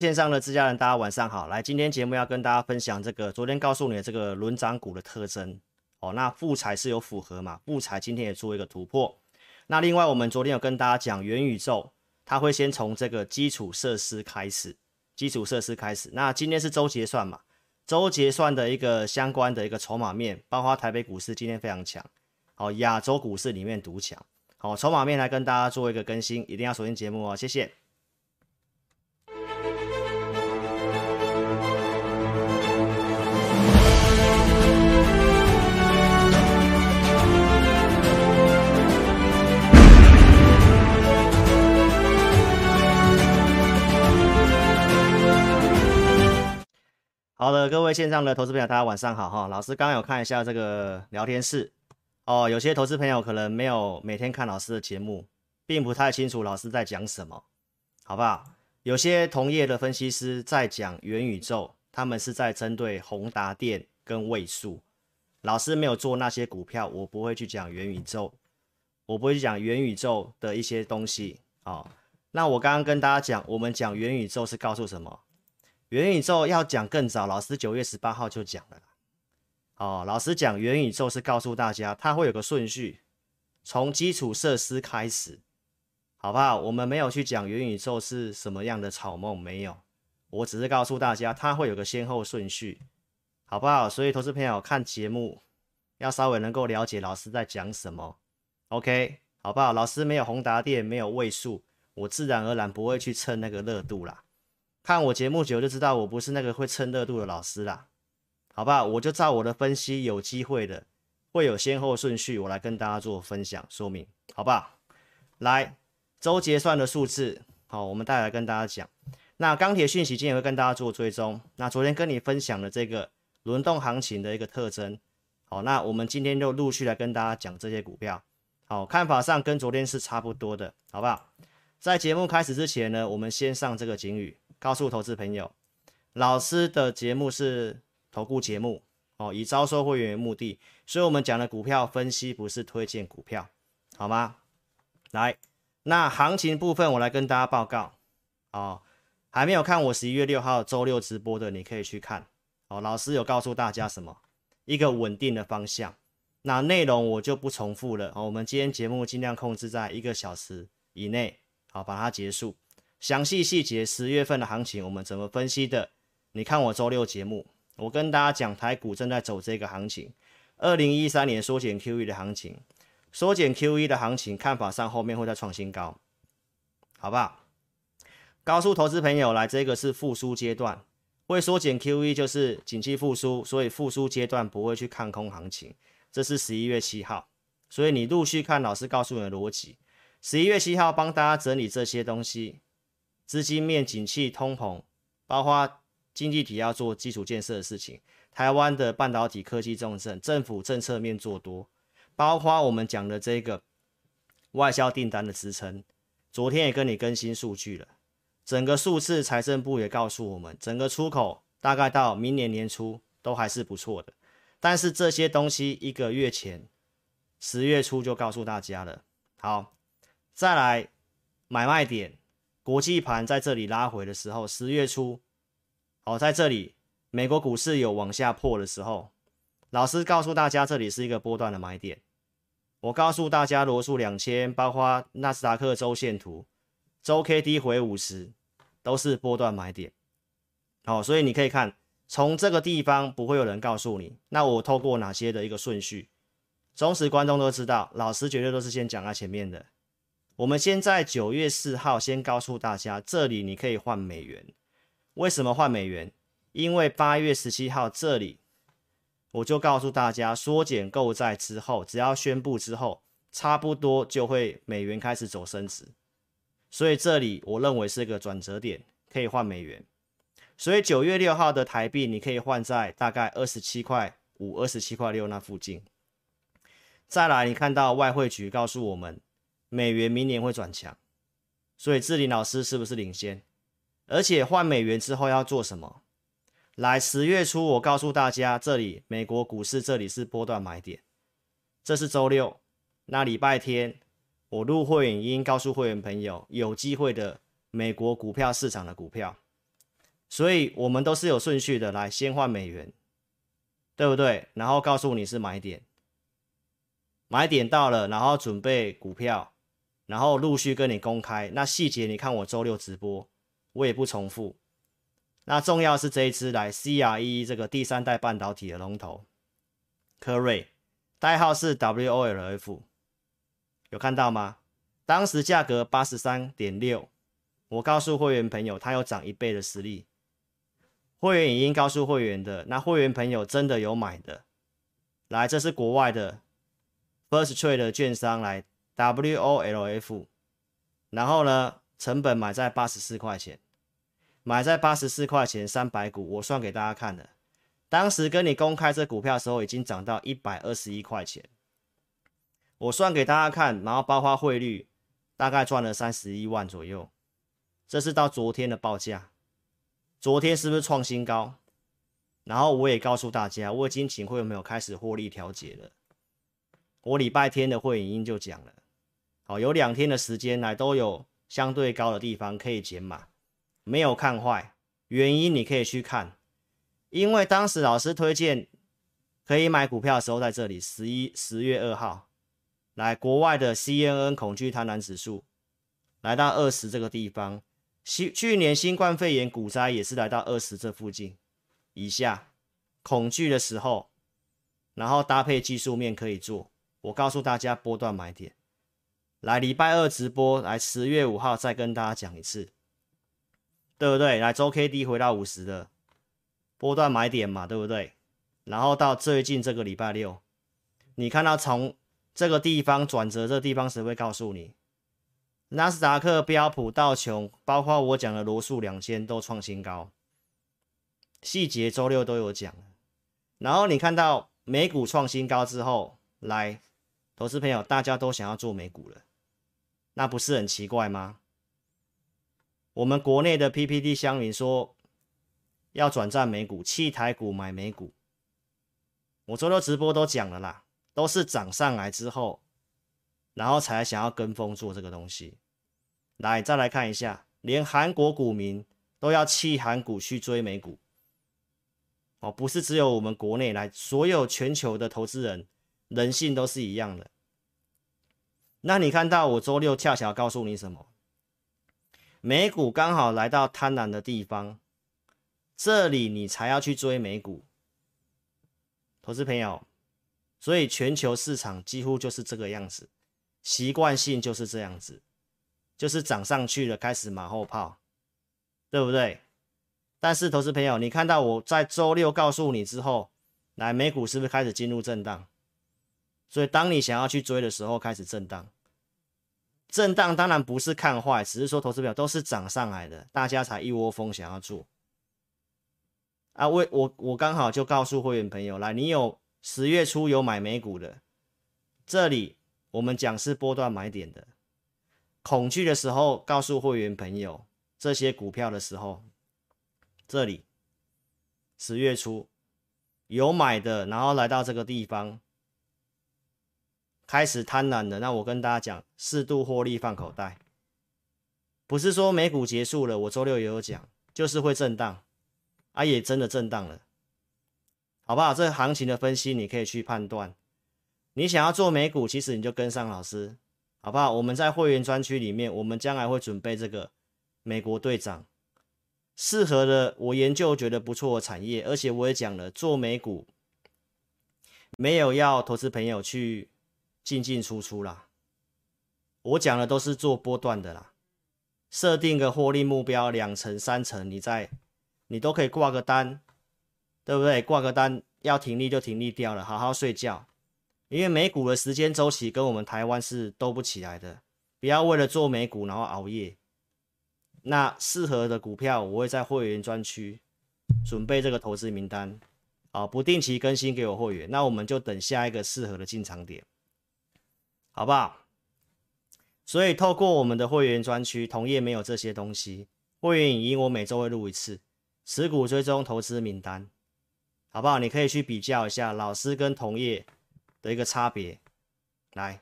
线上的自家人，大家晚上好。来，今天节目要跟大家分享这个昨天告诉你的这个轮涨股的特征哦。那富采是有符合嘛？富采今天也做一个突破。那另外，我们昨天有跟大家讲元宇宙，它会先从这个基础设施开始，基础设施开始。那今天是周结算嘛？周结算的一个相关的一个筹码面，包括台北股市今天非常强，好，亚洲股市里面独强，好，筹码面来跟大家做一个更新，一定要锁定节目哦，谢谢。好的，各位线上的投资朋友，大家晚上好哈。老师刚刚有看一下这个聊天室哦，有些投资朋友可能没有每天看老师的节目，并不太清楚老师在讲什么，好不好？有些同业的分析师在讲元宇宙，他们是在针对宏达电跟位数。老师没有做那些股票，我不会去讲元宇宙，我不会去讲元宇宙的一些东西、哦。那我刚刚跟大家讲，我们讲元宇宙是告诉什么？元宇宙要讲更早，老师九月十八号就讲了。哦，老师讲元宇宙是告诉大家，它会有个顺序，从基础设施开始，好不好？我们没有去讲元宇宙是什么样的草梦，没有，我只是告诉大家，它会有个先后顺序，好不好？所以，投资朋友看节目要稍微能够了解老师在讲什么，OK，好不好？老师没有宏达电，没有位数，我自然而然不会去蹭那个热度啦。看我节目久就知道我不是那个会蹭热度的老师啦，好吧？我就照我的分析，有机会的会有先后顺序，我来跟大家做分享说明，好不好？来，周结算的数字，好，我们带来跟大家讲。那钢铁讯息今天也会跟大家做追踪。那昨天跟你分享的这个轮动行情的一个特征，好，那我们今天就陆续来跟大家讲这些股票，好，看法上跟昨天是差不多的，好不好？在节目开始之前呢，我们先上这个警语。告诉投资朋友，老师的节目是投顾节目哦，以招收会员为目的，所以我们讲的股票分析不是推荐股票，好吗？来，那行情部分我来跟大家报告哦。还没有看我十一月六号周六直播的，你可以去看哦。老师有告诉大家什么？一个稳定的方向。那内容我就不重复了哦。我们今天节目尽量控制在一个小时以内，好，把它结束。详细细节，十月份的行情我们怎么分析的？你看我周六节目，我跟大家讲台股正在走这个行情，二零一三年缩减 QE 的行情，缩减 QE 的行情看法上后面会再创新高，好不好？告诉投资朋友来，这个是复苏阶段，会缩减 QE 就是景气复苏，所以复苏阶段不会去看空行情，这是十一月七号，所以你陆续看老师告诉你的逻辑，十一月七号帮大家整理这些东西。资金面景气通膨，包括经济体要做基础建设的事情，台湾的半导体科技重镇，政府政策面做多，包括我们讲的这个外销订单的支撑，昨天也跟你更新数据了，整个数字财政部也告诉我们，整个出口大概到明年年初都还是不错的，但是这些东西一个月前十月初就告诉大家了，好，再来买卖点。国际盘在这里拉回的时候，十月初，哦，在这里，美国股市有往下破的时候，老师告诉大家，这里是一个波段的买点。我告诉大家，罗素两千，包括纳斯达克周线图，周 K D 回五十，都是波段买点。好，所以你可以看，从这个地方不会有人告诉你，那我透过哪些的一个顺序，忠实观众都知道，老师绝对都是先讲在前面的。我们先在九月四号先告诉大家，这里你可以换美元。为什么换美元？因为八月十七号这里我就告诉大家，缩减购债之后，只要宣布之后，差不多就会美元开始走升值。所以这里我认为是个转折点，可以换美元。所以九月六号的台币你可以换在大概二十七块五、二十七块六那附近。再来，你看到外汇局告诉我们。美元明年会转强，所以志林老师是不是领先？而且换美元之后要做什么？来，十月初我告诉大家，这里美国股市这里是波段买点，这是周六。那礼拜天我录会影音告诉会员朋友，有机会的美国股票市场的股票，所以我们都是有顺序的，来先换美元，对不对？然后告诉你是买点，买点到了，然后准备股票，然后陆续跟你公开。那细节你看我周六直播，我也不重复。那重要是这一支来 CRE 这个第三代半导体的龙头，科瑞，代号是 WOLF，有看到吗？当时价格八十三点六，我告诉会员朋友，它有涨一倍的实力。会员已经告诉会员的，那会员朋友真的有买的，来，这是国外的 First Trade 的券商来 WOLF，然后呢，成本买在八十四块钱，买在八十四块钱三百股，我算给大家看的，当时跟你公开这股票的时候，已经涨到一百二十一块钱，我算给大家看，然后包括汇率，大概赚了三十一万左右，这是到昨天的报价。昨天是不是创新高？然后我也告诉大家，我已经请会有没有开始获利调节了。我礼拜天的会议就讲了，好，有两天的时间来都有相对高的地方可以减码，没有看坏。原因你可以去看，因为当时老师推荐可以买股票的时候在这里，十一十月二号，来国外的 CNN 恐惧贪婪指数来到二十这个地方。去年新冠肺炎股灾也是来到二十这附近以下，恐惧的时候，然后搭配技术面可以做。我告诉大家波段买点，来礼拜二直播，来十月五号再跟大家讲一次，对不对？来周 K D 回到五十的波段买点嘛，对不对？然后到最近这个礼拜六，你看到从这个地方转折，这地方谁会告诉你？纳斯达克、标普、道琼，包括我讲的罗素两千都创新高，细节周六都有讲。然后你看到美股创新高之后，来，投资朋友大家都想要做美股了，那不是很奇怪吗？我们国内的 PPT 乡民说要转战美股，弃台股买美股，我周六直播都讲了啦，都是涨上来之后。然后才想要跟风做这个东西，来再来看一下，连韩国股民都要弃韩股去追美股，哦，不是只有我们国内来，所有全球的投资人人性都是一样的。那你看到我周六恰巧告诉你什么？美股刚好来到贪婪的地方，这里你才要去追美股，投资朋友，所以全球市场几乎就是这个样子。习惯性就是这样子，就是涨上去了，开始马后炮，对不对？但是投资朋友，你看到我在周六告诉你之后，来美股是不是开始进入震荡？所以当你想要去追的时候，开始震荡。震荡当然不是看坏，只是说投资朋友都是涨上来的，大家才一窝蜂想要做。啊，我我我刚好就告诉会员朋友，来，你有十月初有买美股的，这里。我们讲是波段买点的，恐惧的时候告诉会员朋友这些股票的时候，这里十月初有买的，然后来到这个地方开始贪婪的，那我跟大家讲，适度获利放口袋，不是说美股结束了，我周六也有讲，就是会震荡，啊也真的震荡了，好不好？这行情的分析你可以去判断。你想要做美股，其实你就跟上老师，好不好？我们在会员专区里面，我们将来会准备这个美国队长适合的，我研究觉得不错的产业，而且我也讲了，做美股没有要投资朋友去进进出出啦，我讲的都是做波段的啦，设定个获利目标两成三成，你在你都可以挂个单，对不对？挂个单要停利就停利掉了，好好睡觉。因为美股的时间周期跟我们台湾是兜不起来的，不要为了做美股然后熬夜。那适合的股票我会在会员专区准备这个投资名单，啊，不定期更新给我会员。那我们就等下一个适合的进场点，好不好？所以透过我们的会员专区，同业没有这些东西。会员影音我每周会录一次，持股追踪投资名单，好不好？你可以去比较一下老师跟同业。的一个差别，来，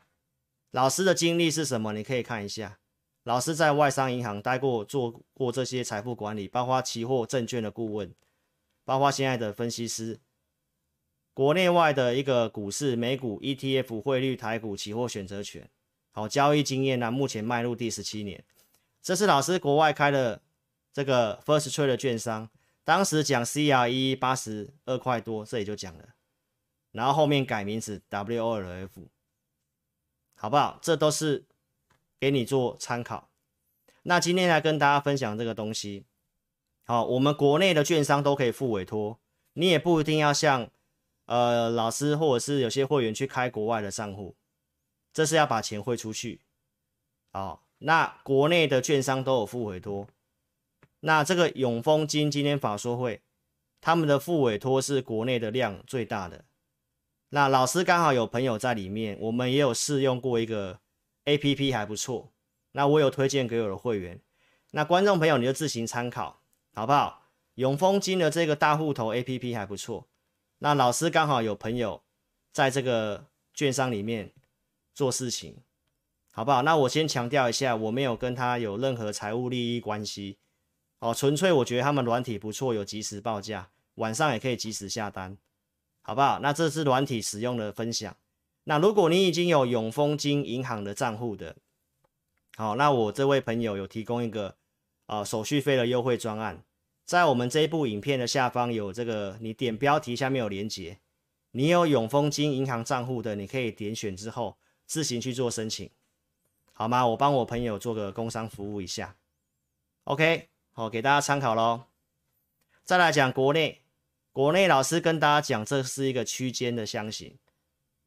老师的经历是什么？你可以看一下，老师在外商银行待过，做过这些财富管理，包括期货、证券的顾问，包括现在的分析师，国内外的一个股市、美股、ETF、汇率、台股、期货、选择权，好交易经验呢，目前迈入第十七年。这是老师国外开的这个 First Trade 的券商，当时讲 CRE 八十二块多，这里就讲了，然后后面改名字 WOLF，好不好？这都是。给你做参考。那今天来跟大家分享这个东西。好，我们国内的券商都可以付委托，你也不一定要像呃老师或者是有些会员去开国外的账户，这是要把钱汇出去。哦，那国内的券商都有付委托。那这个永丰金今天法说会，他们的付委托是国内的量最大的。那老师刚好有朋友在里面，我们也有试用过一个。A P P 还不错，那我有推荐给我的会员，那观众朋友你就自行参考，好不好？永丰金的这个大户头 A P P 还不错，那老师刚好有朋友在这个券商里面做事情，好不好？那我先强调一下，我没有跟他有任何财务利益关系，哦，纯粹我觉得他们软体不错，有即时报价，晚上也可以即时下单，好不好？那这是软体使用的分享。那如果你已经有永丰金银行的账户的，好，那我这位朋友有提供一个啊、呃、手续费的优惠专案，在我们这一部影片的下方有这个，你点标题下面有连结，你有永丰金银行账户的，你可以点选之后自行去做申请，好吗？我帮我朋友做个工商服务一下，OK，好，给大家参考喽。再来讲国内，国内老师跟大家讲，这是一个区间的箱型。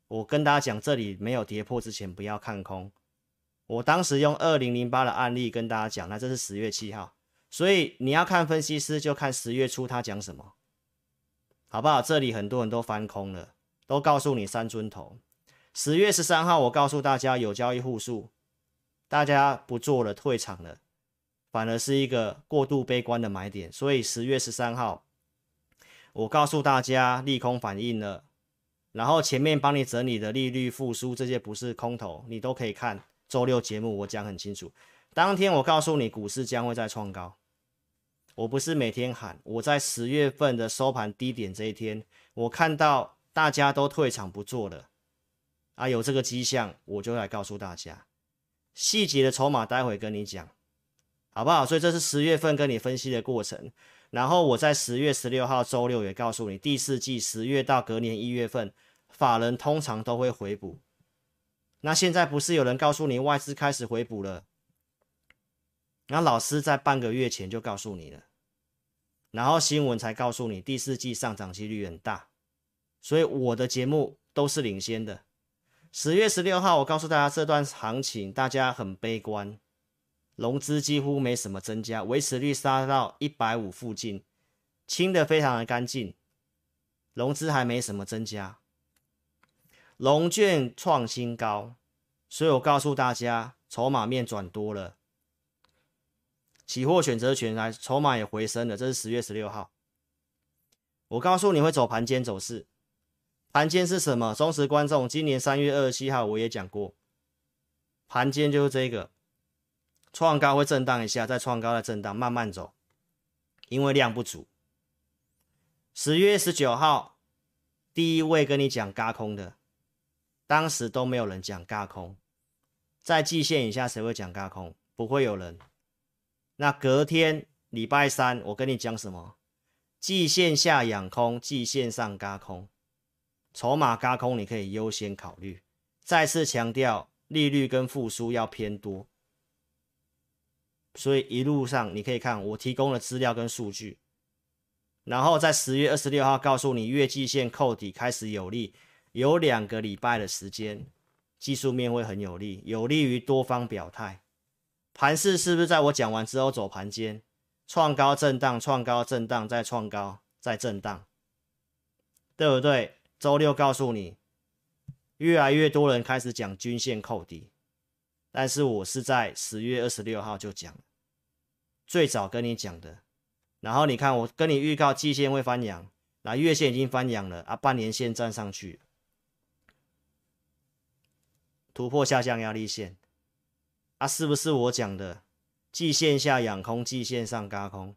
我跟大家讲，这里没有跌破之前不要看空。我当时用二零零八的案例跟大家讲，那这是十月七号，所以你要看分析师就看十月初他讲什么，好不好？这里很多人都翻空了，都告诉你三尊头。十月十三号我告诉大家有交易户数，大家不做了，退场了，反而是一个过度悲观的买点。所以十月十三号我告诉大家利空反应了。然后前面帮你整理的利率复苏，这些不是空头，你都可以看周六节目，我讲很清楚。当天我告诉你股市将会再创高，我不是每天喊，我在十月份的收盘低点这一天，我看到大家都退场不做了，啊，有这个迹象，我就来告诉大家，细节的筹码待会跟你讲，好不好？所以这是十月份跟你分析的过程。然后我在十月十六号周六也告诉你，第四季十月到隔年一月份，法人通常都会回补。那现在不是有人告诉你外资开始回补了？那老师在半个月前就告诉你了，然后新闻才告诉你第四季上涨几率很大，所以我的节目都是领先的。十月十六号我告诉大家，这段行情大家很悲观。融资几乎没什么增加，维持率杀到一百五附近，清得非常的干净，融资还没什么增加，龙券创新高，所以我告诉大家，筹码面转多了，期货选择权来筹码也回升了，这是十月十六号，我告诉你会走盘间走势，盘间是什么？忠实观众，今年三月二十七号我也讲过，盘间就是这个。创高会震荡一下，再创高再震荡，慢慢走，因为量不足。十月十九号，第一位跟你讲轧空的，当时都没有人讲轧空，在季线以下谁会讲轧空？不会有人。那隔天礼拜三，我跟你讲什么？季线下养空，季线上轧空，筹码轧空你可以优先考虑。再次强调，利率跟复苏要偏多。所以一路上你可以看我提供的资料跟数据，然后在十月二十六号告诉你月季线扣底开始有利，有两个礼拜的时间，技术面会很有利，有利于多方表态。盘势是不是在我讲完之后走盘间，创高震荡，创高震荡，再创高再震荡，对不对？周六告诉你，越来越多人开始讲均线扣底，但是我是在十月二十六号就讲。最早跟你讲的，然后你看我跟你预告季线会翻阳，那月线已经翻阳了啊，半年线站上去，突破下降压力线，啊，是不是我讲的季线下养空，季线上轧空，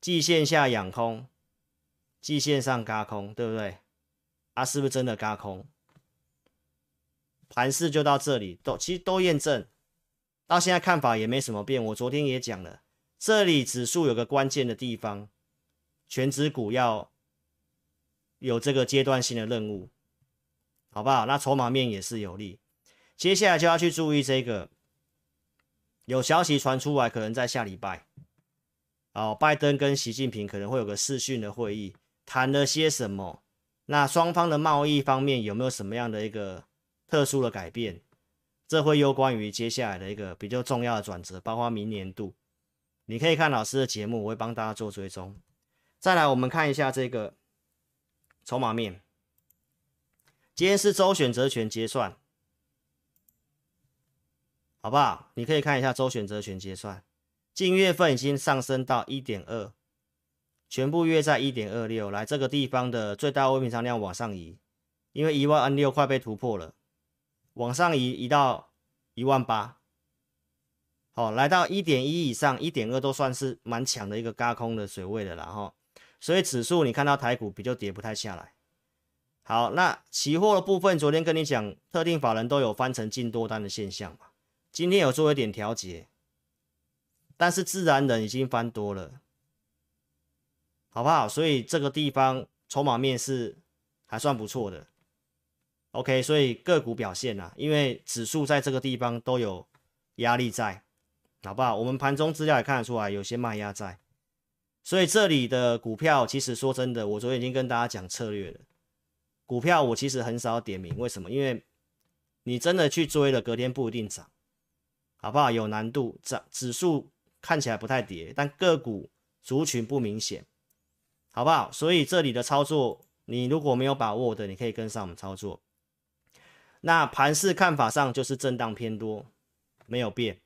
季线下养空，季线上轧空，对不对？啊，是不是真的轧空？盘势就到这里，都其实都验证，到现在看法也没什么变。我昨天也讲了，这里指数有个关键的地方，全指股要有这个阶段性的任务，好不好？那筹码面也是有利，接下来就要去注意这个，有消息传出来，可能在下礼拜，哦，拜登跟习近平可能会有个视讯的会议，谈了些什么？那双方的贸易方面有没有什么样的一个？特殊的改变，这会攸关于接下来的一个比较重要的转折，包括明年度。你可以看老师的节目，我会帮大家做追踪。再来，我们看一下这个筹码面。今天是周选择权结算，好不好？你可以看一下周选择权结算，近月份已经上升到一点二，全部约在一点二六。来，这个地方的最大未平仓量往上移，因为一万 N 六快被突破了。往上移，移到一万八，好，来到一点一以上，一点二都算是蛮强的一个轧空的水位的了哈。所以指数你看到台股比较跌不太下来。好，那期货的部分，昨天跟你讲，特定法人都有翻成净多单的现象嘛，今天有做一点调节，但是自然人已经翻多了，好不好？所以这个地方筹码面是还算不错的。OK，所以个股表现啊，因为指数在这个地方都有压力在，好不好？我们盘中资料也看得出来，有些卖压在，所以这里的股票，其实说真的，我昨天已经跟大家讲策略了。股票我其实很少点名，为什么？因为你真的去追了，隔天不一定涨，好不好？有难度，涨指数看起来不太跌，但个股族群不明显，好不好？所以这里的操作，你如果没有把握的，你可以跟上我们操作。那盘势看法上就是震荡偏多，没有变。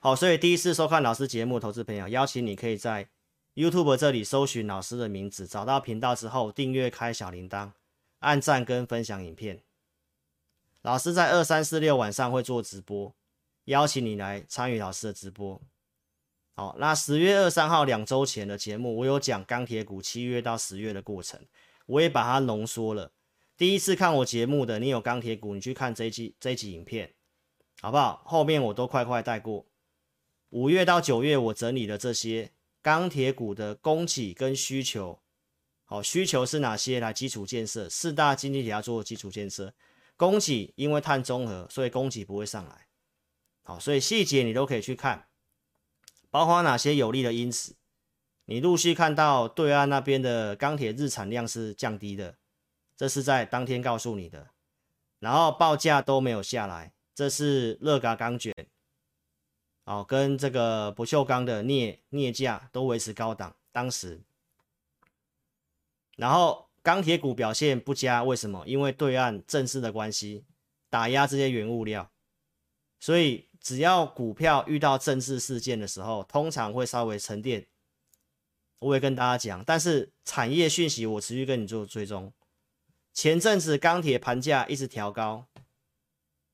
好，所以第一次收看老师节目，投资朋友邀请你可以在 YouTube 这里搜寻老师的名字，找到频道之后订阅开小铃铛，按赞跟分享影片。老师在二三四六晚上会做直播，邀请你来参与老师的直播。好，那十月二三号两周前的节目，我有讲钢铁股七月到十月的过程，我也把它浓缩了。第一次看我节目的，你有钢铁股，你去看这一集这一集影片，好不好？后面我都快快带过。五月到九月，我整理了这些钢铁股的供给跟需求。好，需求是哪些？来，基础建设，四大经济体要做基础建设。供给因为碳中和，所以供给不会上来。好，所以细节你都可以去看，包括哪些有利的因子。你陆续看到对岸那边的钢铁日产量是降低的。这是在当天告诉你的，然后报价都没有下来。这是乐嘎钢卷，哦，跟这个不锈钢的镍镍价都维持高档。当时，然后钢铁股表现不佳，为什么？因为对岸政治的关系，打压这些原物料，所以只要股票遇到政治事件的时候，通常会稍微沉淀。我也跟大家讲，但是产业讯息我持续跟你做追踪。前阵子钢铁盘价一直调高，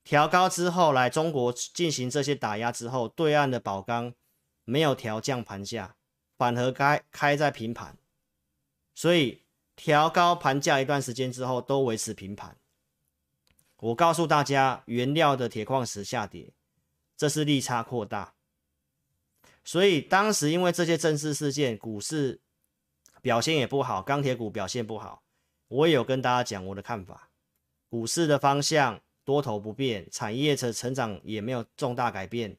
调高之后来中国进行这些打压之后，对岸的宝钢没有调降盘价，反而开开在平盘，所以调高盘价一段时间之后都维持平盘。我告诉大家，原料的铁矿石下跌，这是利差扩大，所以当时因为这些政治事件，股市表现也不好，钢铁股表现不好。我也有跟大家讲我的看法，股市的方向多头不变，产业的成长也没有重大改变，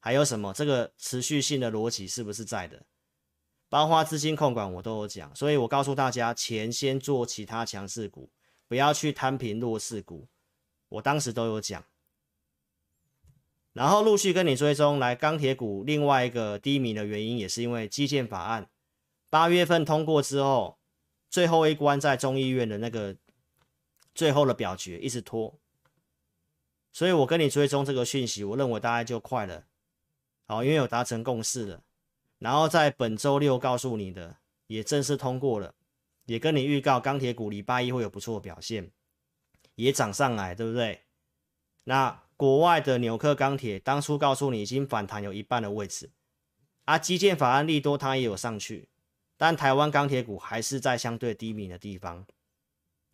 还有什么？这个持续性的逻辑是不是在的？包括资金控管我都有讲，所以我告诉大家，钱先做其他强势股，不要去摊平弱势股。我当时都有讲，然后陆续跟你追踪来钢铁股，另外一个低迷的原因也是因为基建法案八月份通过之后。最后一关在众议院的那个最后的表决一直拖，所以我跟你追踪这个讯息，我认为大概就快了，好，因为有达成共识了，然后在本周六告诉你的也正式通过了，也跟你预告钢铁股礼拜一会有不错的表现，也涨上来，对不对？那国外的纽克钢铁当初告诉你已经反弹有一半的位置，啊，基建法案利多它也有上去，但台湾钢铁股还是在相对低迷的地方，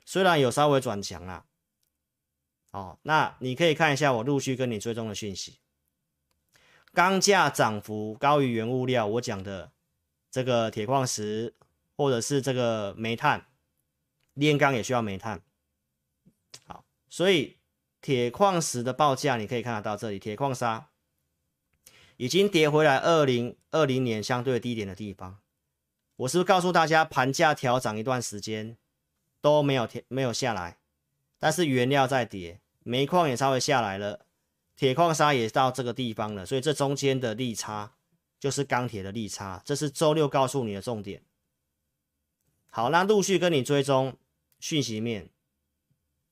虽然有稍微转强啦。哦，那你可以看一下我陆续跟你追踪的讯息，钢价涨幅高于原物料，我讲的这个铁矿石或者是这个煤炭，炼钢也需要煤炭。好，所以铁矿石的报价你可以看得到这里，铁矿砂已经跌回来二零二零年相对低点的地方。我是不是告诉大家盘价调涨一段时间都没有没有下来，但是原料在跌。煤矿也稍微下来了，铁矿砂也到这个地方了，所以这中间的利差就是钢铁的利差，这是周六告诉你的重点。好，那陆续跟你追踪讯息面，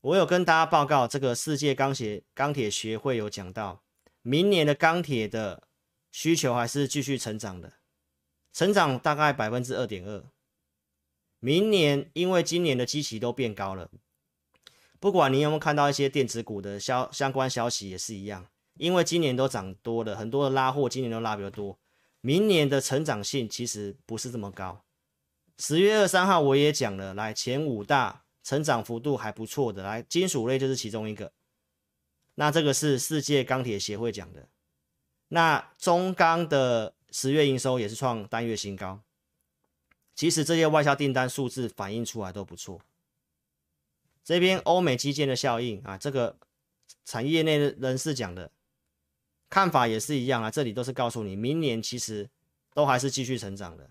我有跟大家报告，这个世界钢协钢铁协会有讲到，明年的钢铁的需求还是继续成长的，成长大概百分之二点二。明年因为今年的基期都变高了。不管你有没有看到一些电子股的消相关消息也是一样，因为今年都涨多了，很多的拉货今年都拉比较多，明年的成长性其实不是这么高。十月二三号我也讲了，来前五大成长幅度还不错的，来金属类就是其中一个。那这个是世界钢铁协会讲的，那中钢的十月营收也是创单月新高。其实这些外销订单数字反映出来都不错。这边欧美基建的效应啊，这个产业内人士讲的看法也是一样啊。这里都是告诉你，明年其实都还是继续成长的，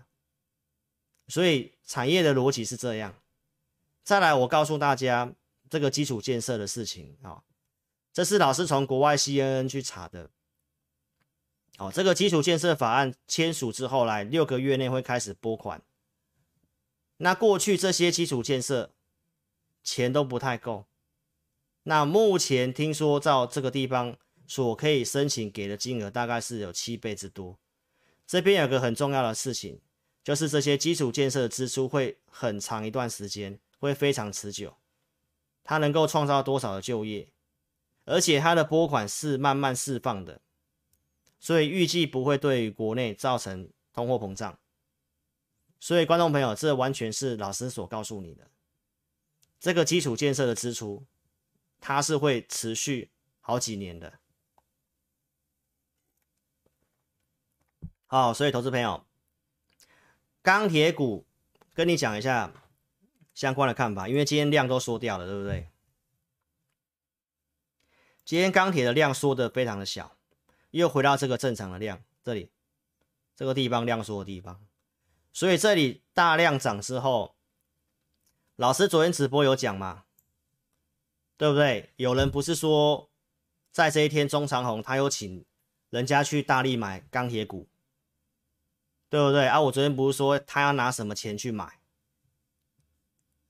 所以产业的逻辑是这样。再来，我告诉大家这个基础建设的事情啊，这是老师从国外 CNN 去查的。哦，这个基础建设法案签署之后来六个月内会开始拨款。那过去这些基础建设。钱都不太够，那目前听说到这个地方所可以申请给的金额大概是有七倍之多。这边有个很重要的事情，就是这些基础建设的支出会很长一段时间，会非常持久。它能够创造多少的就业，而且它的拨款是慢慢释放的，所以预计不会对于国内造成通货膨胀。所以观众朋友，这完全是老师所告诉你的。这个基础建设的支出，它是会持续好几年的。好，所以投资朋友，钢铁股跟你讲一下相关的看法，因为今天量都缩掉了，对不对？今天钢铁的量缩的非常的小，又回到这个正常的量，这里这个地方量缩的地方，所以这里大量涨之后。老师昨天直播有讲嘛，对不对？有人不是说在这一天中长红他有请人家去大力买钢铁股，对不对？啊，我昨天不是说他要拿什么钱去买，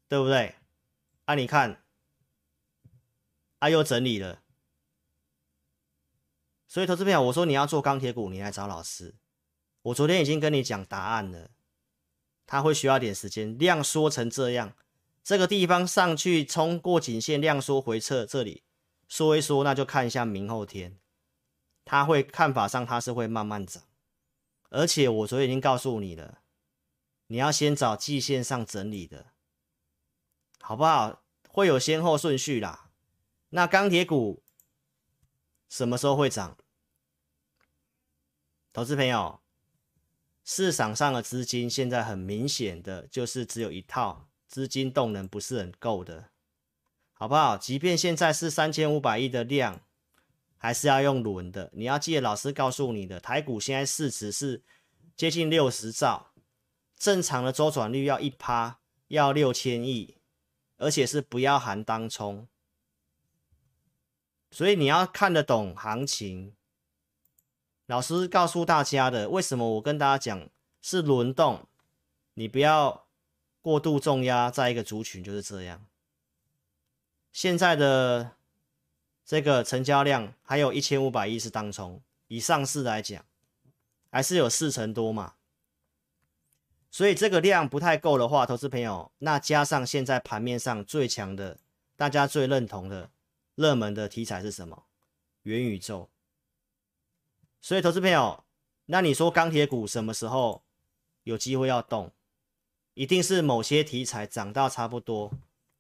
对不对？啊，你看，啊又整理了，所以投资朋友，我说你要做钢铁股，你来找老师。我昨天已经跟你讲答案了，他会需要点时间，量缩成这样。这个地方上去冲过颈线，量缩回撤，这里说一说，那就看一下明后天，他会看法上他是会慢慢涨，而且我昨天已经告诉你了，你要先找季线上整理的，好不好？会有先后顺序啦。那钢铁股什么时候会涨？投资朋友，市场上的资金现在很明显的就是只有一套。资金动能不是很够的，好不好？即便现在是三千五百亿的量，还是要用轮的。你要记得老师告诉你的，台股现在市值是接近六十兆，正常的周转率要一趴，要六千亿，而且是不要含当冲，所以你要看得懂行情。老师告诉大家的，为什么我跟大家讲是轮动，你不要。过度重压在一个族群就是这样。现在的这个成交量还有一千五百亿是当冲，以上市来讲，还是有四成多嘛。所以这个量不太够的话，投资朋友，那加上现在盘面上最强的、大家最认同的热门的题材是什么？元宇宙。所以，投资朋友，那你说钢铁股什么时候有机会要动？一定是某些题材涨到差不多，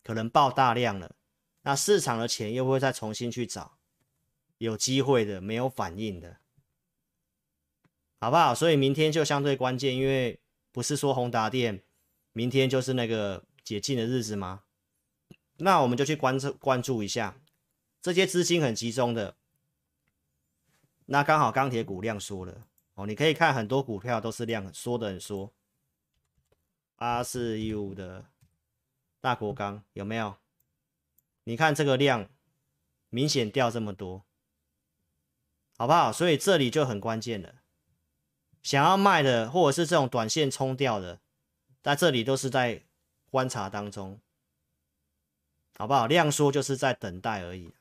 可能爆大量了，那市场的钱又会再重新去找有机会的、没有反应的，好不好？所以明天就相对关键，因为不是说宏达电明天就是那个解禁的日子吗？那我们就去关注关注一下这些资金很集中的。那刚好钢铁股量缩了哦，你可以看很多股票都是量缩的很缩，八四一五的大国钢有没有？你看这个量明显掉这么多，好不好？所以这里就很关键了，想要卖的或者是这种短线冲掉的，在这里都是在观察当中，好不好？量缩就是在等待而已。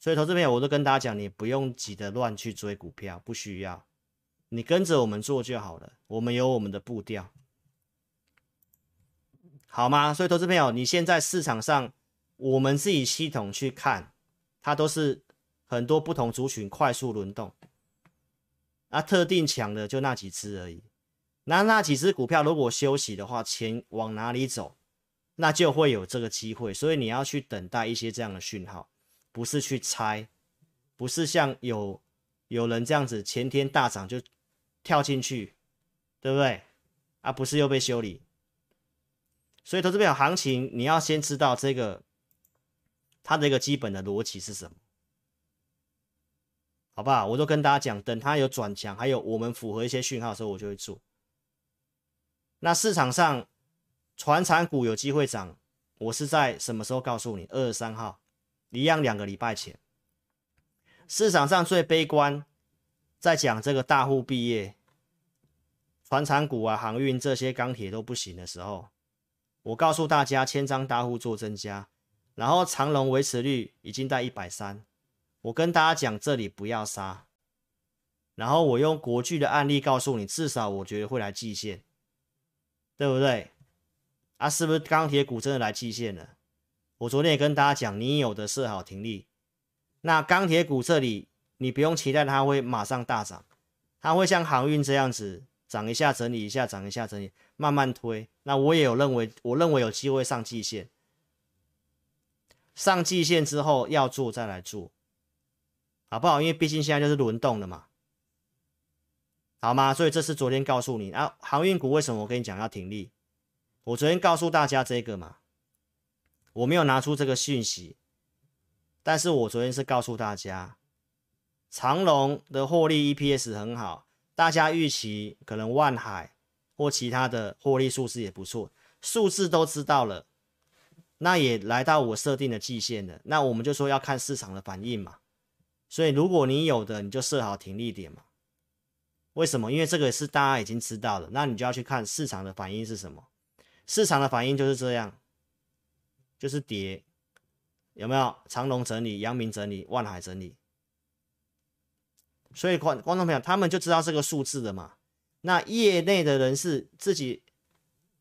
所以，投资朋友，我都跟大家讲，你不用急着乱去追股票，不需要，你跟着我们做就好了。我们有我们的步调，好吗？所以，投资朋友，你现在市场上，我们自己系统去看，它都是很多不同族群快速轮动，啊，特定强的就那几只而已。那那几只股票如果休息的话，钱往哪里走，那就会有这个机会。所以你要去等待一些这样的讯号。不是去猜，不是像有有人这样子前天大涨就跳进去，对不对？啊，不是又被修理。所以投资表行情，你要先知道这个它的一个基本的逻辑是什么，好不好？我都跟大家讲，等它有转强，还有我们符合一些讯号的时候，我就会做。那市场上传产股有机会涨，我是在什么时候告诉你？二十三号。一样，两个礼拜前，市场上最悲观，在讲这个大户毕业，传产股啊、航运这些钢铁都不行的时候，我告诉大家，千张大户做增加，然后长龙维持率已经在一百三，我跟大家讲这里不要杀，然后我用国巨的案例告诉你，至少我觉得会来季线，对不对？啊，是不是钢铁股真的来季线了？我昨天也跟大家讲，你有的设好停利。那钢铁股这里，你不用期待它会马上大涨，它会像航运这样子涨一下整理一下，涨一下整理，慢慢推。那我也有认为，我认为有机会上季线，上季线之后要做再来做，好不好？因为毕竟现在就是轮动了嘛，好吗？所以这是昨天告诉你啊，航运股为什么我跟你讲要停利？我昨天告诉大家这个嘛。我没有拿出这个讯息，但是我昨天是告诉大家，长龙的获利 EPS 很好，大家预期可能万海或其他的获利数字也不错，数字都知道了，那也来到我设定的季线了，那我们就说要看市场的反应嘛，所以如果你有的，你就设好停利点嘛。为什么？因为这个是大家已经知道了，那你就要去看市场的反应是什么，市场的反应就是这样。就是跌，有没有长荣整理、阳明整理、万海整理？所以观观众朋友他们就知道这个数字的嘛。那业内的人士自己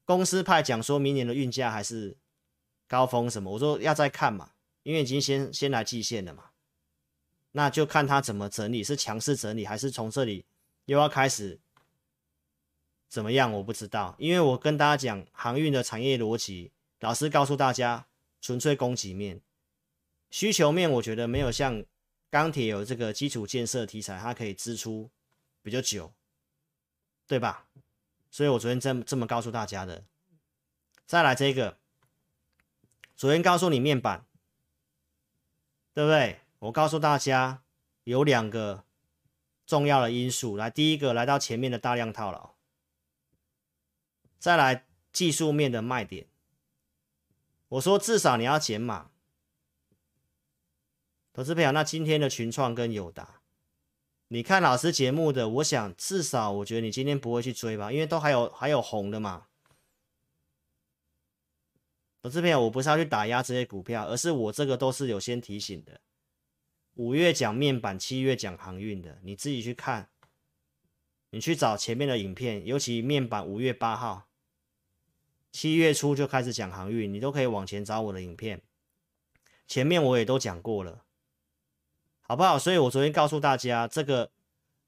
公司派讲说明年的运价还是高峰什么？我说要再看嘛，因为已经先先来季线了嘛。那就看他怎么整理，是强势整理还是从这里又要开始怎么样？我不知道，因为我跟大家讲航运的产业逻辑，老师告诉大家。纯粹供给面，需求面，我觉得没有像钢铁有这个基础建设题材，它可以支出比较久，对吧？所以我昨天这么这么告诉大家的。再来这个，昨天告诉你面板，对不对？我告诉大家有两个重要的因素，来，第一个来到前面的大量套牢，再来技术面的卖点。我说至少你要减码，投资朋友。那今天的群创跟友达，你看老师节目的，我想至少我觉得你今天不会去追吧，因为都还有还有红的嘛。投资朋友，我不是要去打压这些股票，而是我这个都是有先提醒的。五月讲面板，七月讲航运的，你自己去看，你去找前面的影片，尤其面板五月八号。七月初就开始讲航运，你都可以往前找我的影片，前面我也都讲过了，好不好？所以我昨天告诉大家，这个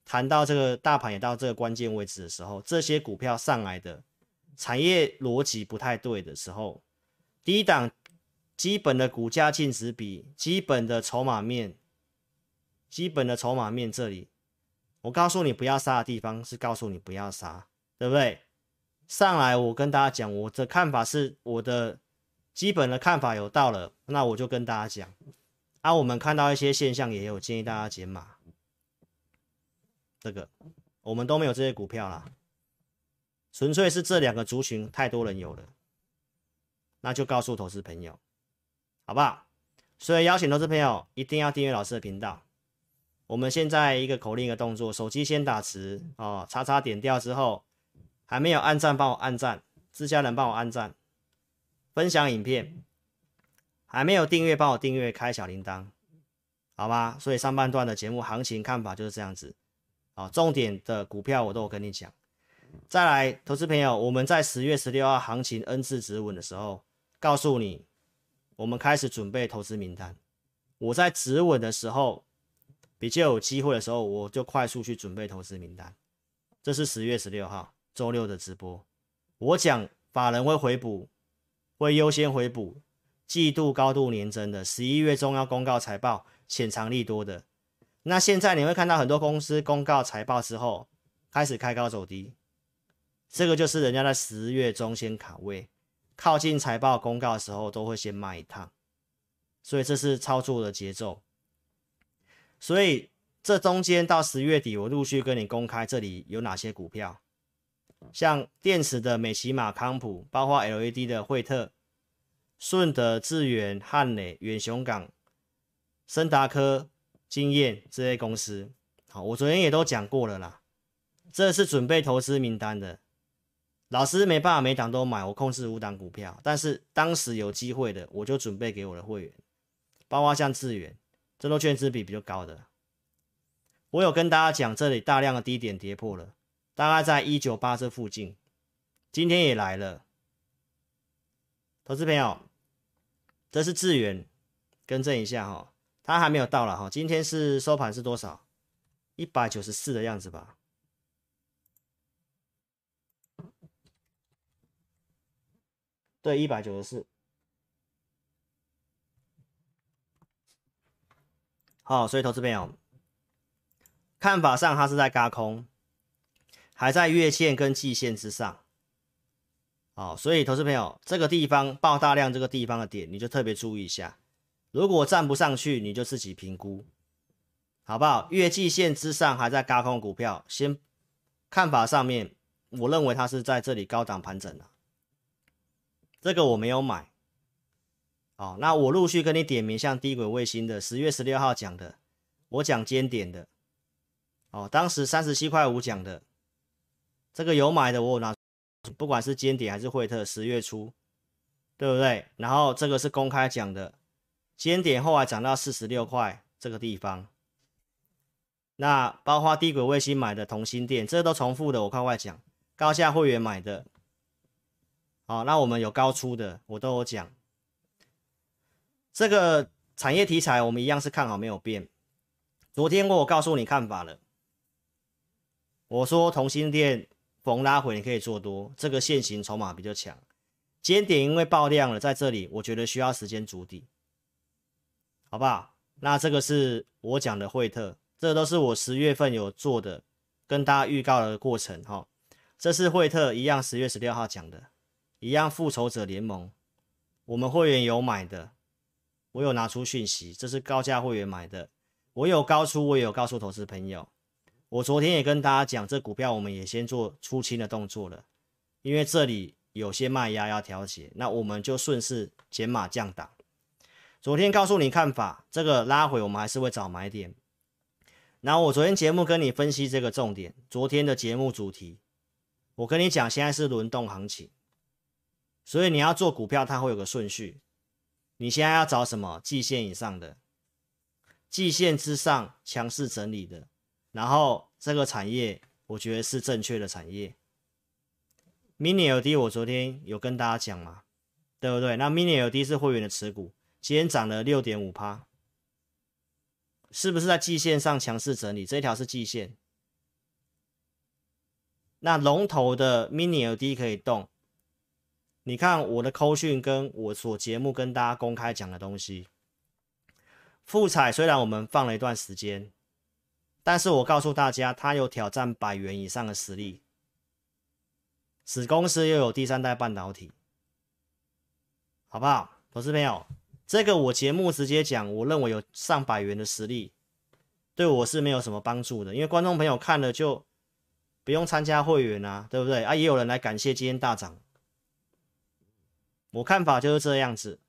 谈到这个大盘也到这个关键位置的时候，这些股票上来的产业逻辑不太对的时候，第一档基本的股价净值比、基本的筹码面、基本的筹码面这里，我告诉你不要杀的地方是告诉你不要杀，对不对？上来我跟大家讲，我的看法是我的基本的看法有到了，那我就跟大家讲。啊，我们看到一些现象，也有建议大家减码。这个我们都没有这些股票啦，纯粹是这两个族群太多人有了，那就告诉投资朋友，好不好？所以邀请投资朋友一定要订阅老师的频道。我们现在一个口令一个动作，手机先打词哦，叉叉点掉之后，还没有按赞帮我按赞，自家人帮我按赞，分享影片。还没有订阅，帮我订阅，开小铃铛，好吧？所以上半段的节目行情看法就是这样子，啊，重点的股票我都有跟你讲。再来，投资朋友，我们在十月十六号行情 N 字止稳的时候，告诉你，我们开始准备投资名单。我在止稳的时候，比较有机会的时候，我就快速去准备投资名单。这是十月十六号周六的直播，我讲法人会回补，会优先回补。季度高度年增的，十一月中要公告财报，潜藏利多的。那现在你会看到很多公司公告财报之后，开始开高走低，这个就是人家在十月中先卡位，靠近财报公告的时候都会先卖一趟，所以这是操作的节奏。所以这中间到十月底，我陆续跟你公开这里有哪些股票，像电池的美琪玛、康普，包括 LED 的惠特。顺德、智原、汉磊、远雄港、森达科、经验这些公司，好，我昨天也都讲过了啦。这是准备投资名单的，老师没办法每档都买，我控制五档股票，但是当时有机会的，我就准备给我的会员，包括像智原，这都券资比比较高的。我有跟大家讲，这里大量的低点跌破了，大概在一九八这附近，今天也来了，投资朋友。这是智源，更正一下哈，它还没有到了哈。今天是收盘是多少？一百九十四的样子吧。对，一百九十四。哦，所以投资朋友，看法上它是在轧空，还在月线跟季线之上。哦，所以投资朋友，这个地方爆大量，这个地方的点，你就特别注意一下。如果站不上去，你就自己评估，好不好？月季线之上还在轧空股票，先看法上面，我认为它是在这里高档盘整了。这个我没有买。好，那我陆续跟你点名，像低轨卫星的，十月十六号讲的，我讲尖点的。哦，当时三十七块五讲的，这个有买的，我拿。不管是尖点还是惠特，十月初，对不对？然后这个是公开讲的，尖点后来涨到四十六块这个地方。那包括低轨卫星买的同心电，这、都重复的，我快快讲。高价会员买的，好，那我们有高出的，我都有讲。这个产业题材我们一样是看好，没有变。昨天我告诉你看法了，我说同心电。逢拉回你可以做多，这个线型筹码比较强。尖点因为爆量了，在这里我觉得需要时间筑底，好不好？那这个是我讲的惠特，这、都是我十月份有做的，跟大家预告的过程哈。这是惠特一样，十月十六号讲的，一样复仇者联盟，我们会员有买的，我有拿出讯息，这是高价会员买的，我有高出，我也有告诉投资朋友。我昨天也跟大家讲，这股票我们也先做出清的动作了，因为这里有些卖压要调节，那我们就顺势减码降档。昨天告诉你看法，这个拉回我们还是会找买点。然后我昨天节目跟你分析这个重点，昨天的节目主题，我跟你讲，现在是轮动行情，所以你要做股票，它会有个顺序。你现在要找什么？季线以上的，季线之上强势整理的。然后这个产业，我觉得是正确的产业。Mini LD，我昨天有跟大家讲嘛，对不对？那 Mini LD 是会员的持股，今天涨了六点五趴。是不是在季线上强势整理？这一条是季线。那龙头的 mini LD 可以动。你看我的扣讯跟我所节目跟大家公开讲的东西，富采虽然我们放了一段时间，但是我告诉大家，它有挑战百元以上的实力。子公司又有第三代半导体，好不好？投资朋友，这个我节目直接讲，我认为有上百元的实力，对我是没有什么帮助的，因为观众朋友看了就不用参加会员啊，对不对？啊，也有人来感谢今天大涨，我看法就是这样子。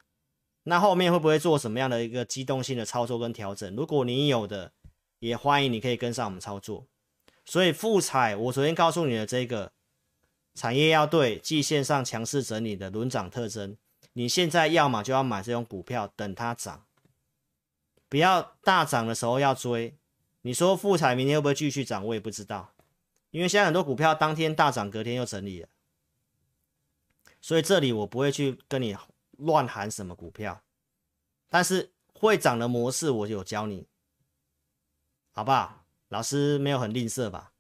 那后面会不会做什么样的一个机动性的操作跟调整？如果你有的，也欢迎你可以跟上我们操作。所以富彩，我昨天告诉你的这个。产业要对，季线上强势整理的轮涨特征，你现在要么就要买这种股票，等它涨，不要大涨的时候要追。你说富彩明天会不会继续涨？我也不知道，因为现在很多股票当天大涨，隔天又整理了，所以这里我不会去跟你乱喊什么股票，但是会涨的模式我有教你，好不好？老师没有很吝啬吧？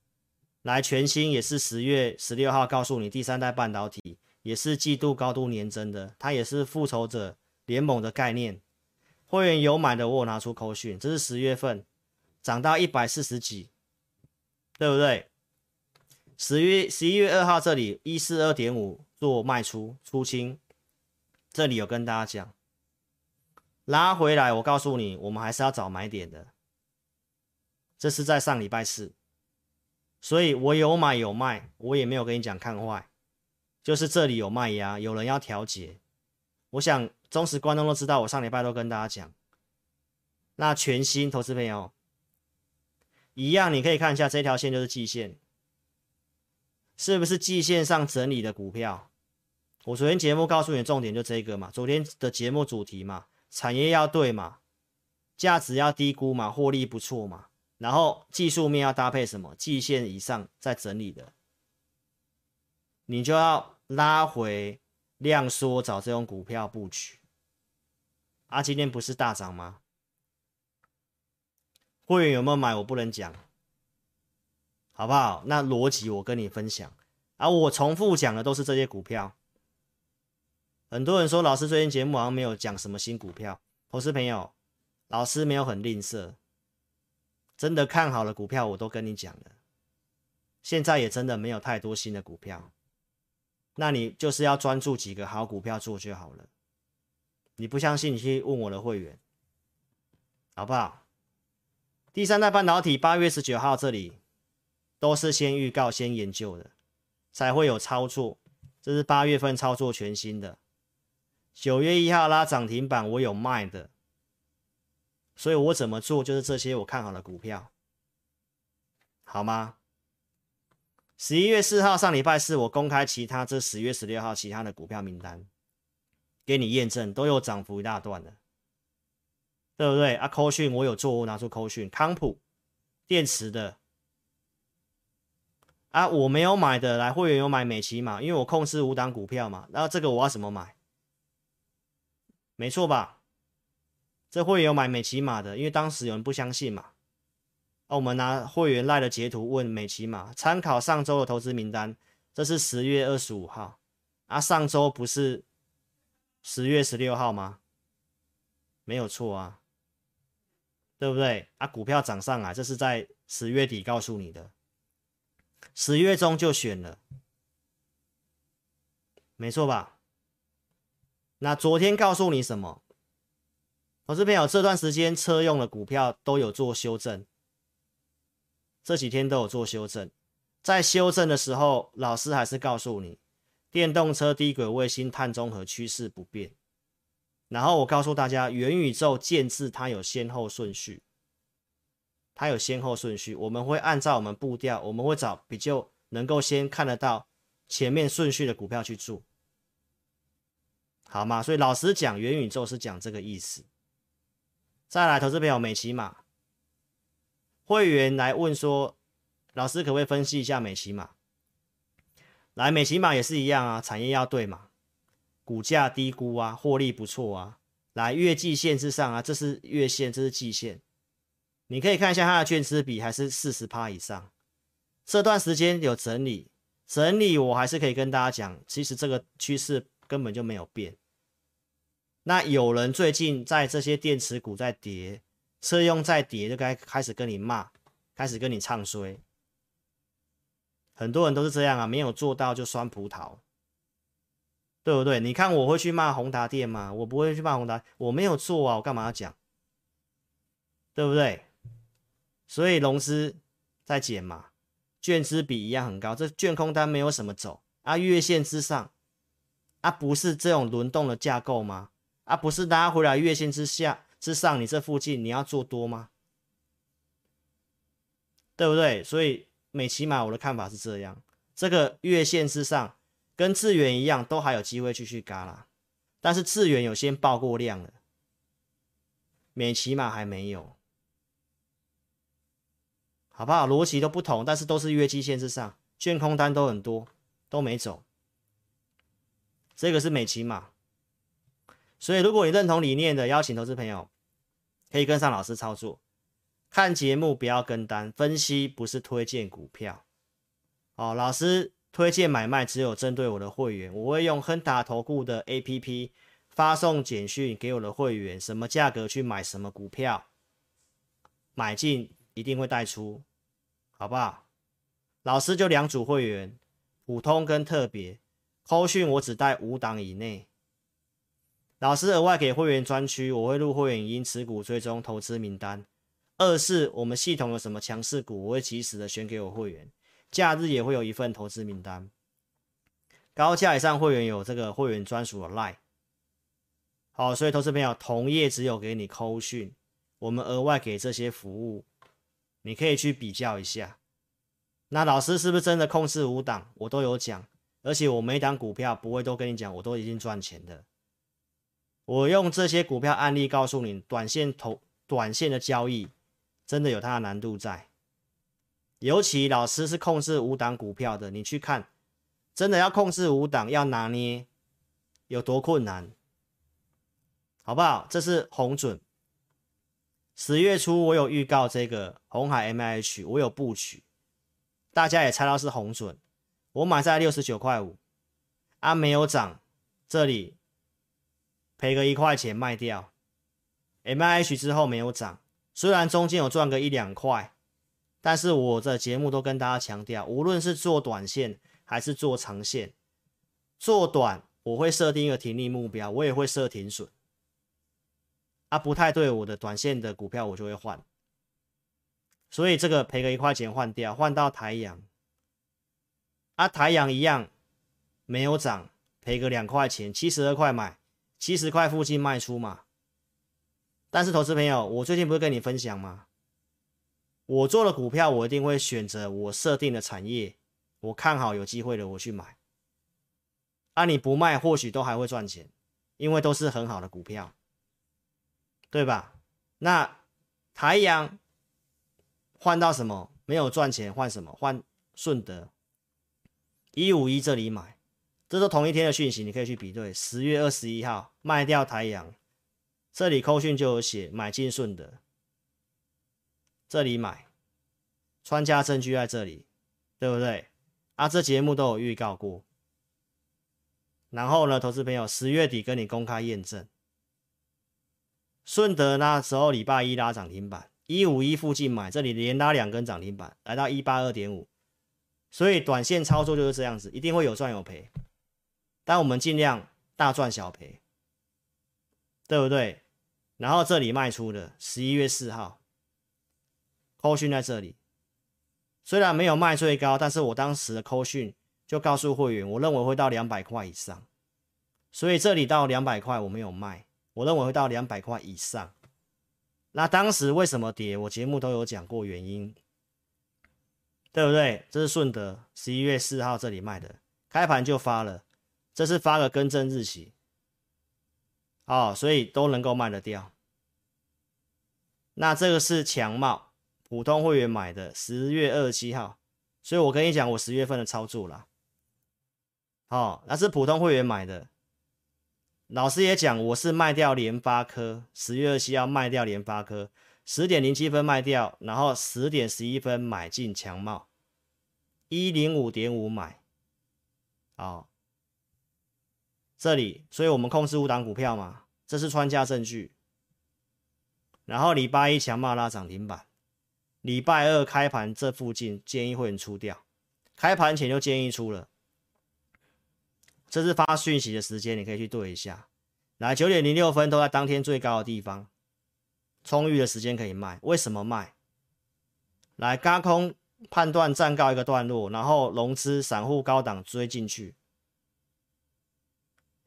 来，全新也是十月十六号告诉你，第三代半导体也是季度高度年增的，它也是复仇者联盟的概念。会员有买的，我有拿出扣讯，这是十月份涨到一百四十几，对不对？十月十一月二号这里一四二点五做卖出出清，这里有跟大家讲，拉回来，我告诉你，我们还是要找买点的。这是在上礼拜四。所以我有买有卖，我也没有跟你讲看坏，就是这里有卖压，有人要调节。我想忠实观众都知道，我上礼拜都跟大家讲。那全新投资朋友一样，你可以看一下这条线就是季线，是不是季线上整理的股票？我昨天节目告诉你的重点就这个嘛，昨天的节目主题嘛，产业要对嘛，价值要低估嘛，获利不错嘛。然后技术面要搭配什么？季线以上在整理的，你就要拉回量缩，找这种股票布局。啊，今天不是大涨吗？会员有没有买？我不能讲，好不好？那逻辑我跟你分享。啊，我重复讲的都是这些股票。很多人说老师最近节目好像没有讲什么新股票，投资朋友，老师没有很吝啬。真的看好了股票，我都跟你讲了。现在也真的没有太多新的股票，那你就是要专注几个好股票做就好了。你不相信，你去问我的会员，好不好？第三代半导体八月十九号这里都是先预告、先研究的，才会有操作。这是八月份操作全新的，九月一号拉涨停板，我有卖的。所以我怎么做，就是这些我看好的股票，好吗？十一月四号上礼拜四，我公开其他这十月十六号其他的股票名单，给你验证，都有涨幅一大段的，对不对？啊，扣讯我有做，我拿出扣讯，康普电池的，啊，我没有买的，来会员有买美琪玛，因为我控制五档股票嘛，然后这个我要怎么买？没错吧？这会员有买美琪玛的，因为当时有人不相信嘛。那我们拿会员赖的截图问美琪玛，参考上周的投资名单，这是十月二十五号啊，上周不是十月十六号吗？没有错啊，对不对？啊，股票涨上来，这是在十月底告诉你的，十月中就选了，没错吧？那昨天告诉你什么？投资朋友，这段时间车用的股票都有做修正，这几天都有做修正。在修正的时候，老师还是告诉你，电动车、低轨卫星、碳中和趋势不变。然后我告诉大家，元宇宙建制它有先后顺序，它有先后顺序。我们会按照我们步调，我们会找比较能够先看得到前面顺序的股票去做，好吗？所以老实讲，元宇宙是讲这个意思。再来，投资朋友，美琪玛会员来问说：“老师可不可以分析一下美琪玛？”来，美琪玛也是一样啊，产业要对嘛，股价低估啊，获利不错啊。来，月季线之上啊，这是月线，这是季线。你可以看一下它的券资比还是四十趴以上。这段时间有整理，整理我还是可以跟大家讲，其实这个趋势根本就没有变。那有人最近在这些电池股在跌，车用在跌，就该开始跟你骂，开始跟你唱衰。很多人都是这样啊，没有做到就酸葡萄，对不对？你看我会去骂宏达电吗？我不会去骂宏达，我没有做啊，我干嘛要讲？对不对？所以融资在减嘛，券资比一样很高，这券空单没有什么走啊，月线之上啊，不是这种轮动的架构吗？啊，不是拉回来月线之下之上，你这附近你要做多吗？对不对？所以。美琪玛，我的看法是这样，这个月线之上跟智远一样，都还有机会继续嘎啦。但是智远有先爆过量了，美琪玛还没有，好不好？逻辑都不同，但是都是月季线之上，券空单都很多，都没走。这个是美琪玛，所以如果你认同理念的，邀请投资朋友可以跟上老师操作。看节目不要跟单，分析不是推荐股票。哦，老师推荐买卖只有针对我的会员，我会用亨达投顾的 APP 发送简讯给我的会员，什么价格去买什么股票，买进一定会带出，好不好？老师就两组会员，普通跟特别，扣讯我只带五档以内。老师额外给会员专区，我会录会员因持股追踪投资名单。二是我们系统有什么强势股，我会及时的选给我会员，假日也会有一份投资名单。高价以上会员有这个会员专属的 Line。好，所以投资朋友同业只有给你扣讯，我们额外给这些服务，你可以去比较一下。那老师是不是真的控制五档？我都有讲，而且我每档股票不会都跟你讲，我都已经赚钱的。我用这些股票案例告诉你，短线投短线的交易。真的有它的难度在，尤其老师是控制五档股票的，你去看，真的要控制五档，要拿捏有多困难，好不好？这是红准，十月初我有预告这个红海 MIH，我有布局，大家也猜到是红准，我买在六十九块五，啊没有涨，这里赔个一块钱卖掉，MIH 之后没有涨。虽然中间有赚个一两块，但是我的节目都跟大家强调，无论是做短线还是做长线，做短我会设定一个停利目标，我也会设停损。啊，不太对我的短线的股票我就会换，所以这个赔个一块钱换掉，换到台阳。啊，台阳一样没有涨，赔个两块钱，七十二块买，七十块附近卖出嘛。但是，投资朋友，我最近不是跟你分享吗？我做的股票，我一定会选择我设定的产业，我看好有机会的，我去买。啊，你不卖，或许都还会赚钱，因为都是很好的股票，对吧？那台阳换到什么？没有赚钱，换什么？换顺德一五一这里买，这都同一天的讯息，你可以去比对。十月二十一号卖掉台阳。这里扣讯就有写买进顺德，这里买，穿家证据在这里，对不对？啊，这节目都有预告过。然后呢，投资朋友十月底跟你公开验证，顺德那时候礼拜一拉涨停板，一五一附近买，这里连拉两根涨停板，来到一八二点五，所以短线操作就是这样子，一定会有赚有赔，但我们尽量大赚小赔，对不对？然后这里卖出的十一月四号，扣讯在这里，虽然没有卖最高，但是我当时的扣讯就告诉会员，我认为会到两百块以上，所以这里到两百块我没有卖，我认为会到两百块以上。那当时为什么跌？我节目都有讲过原因，对不对？这是顺德十一月四号这里卖的，开盘就发了，这是发个更正日期。哦，所以都能够卖得掉。那这个是强茂普通会员买的，十月二十七号。所以我跟你讲，我十月份的操作啦。哦，那是普通会员买的。老师也讲，我是卖掉联发科，十月二十七号卖掉联发科，十点零七分卖掉，然后十点十一分买进强茂，一零五点五买，哦，这里，所以我们控制五档股票嘛，这是穿价证据。然后礼拜一强骂拉涨停板，礼拜二开盘这附近建议会员出掉，开盘前就建议出了，这是发讯息的时间，你可以去对一下。来，九点零六分都在当天最高的地方，充裕的时间可以卖。为什么卖？来，轧空判断暂告一个段落，然后融资散户高档追进去，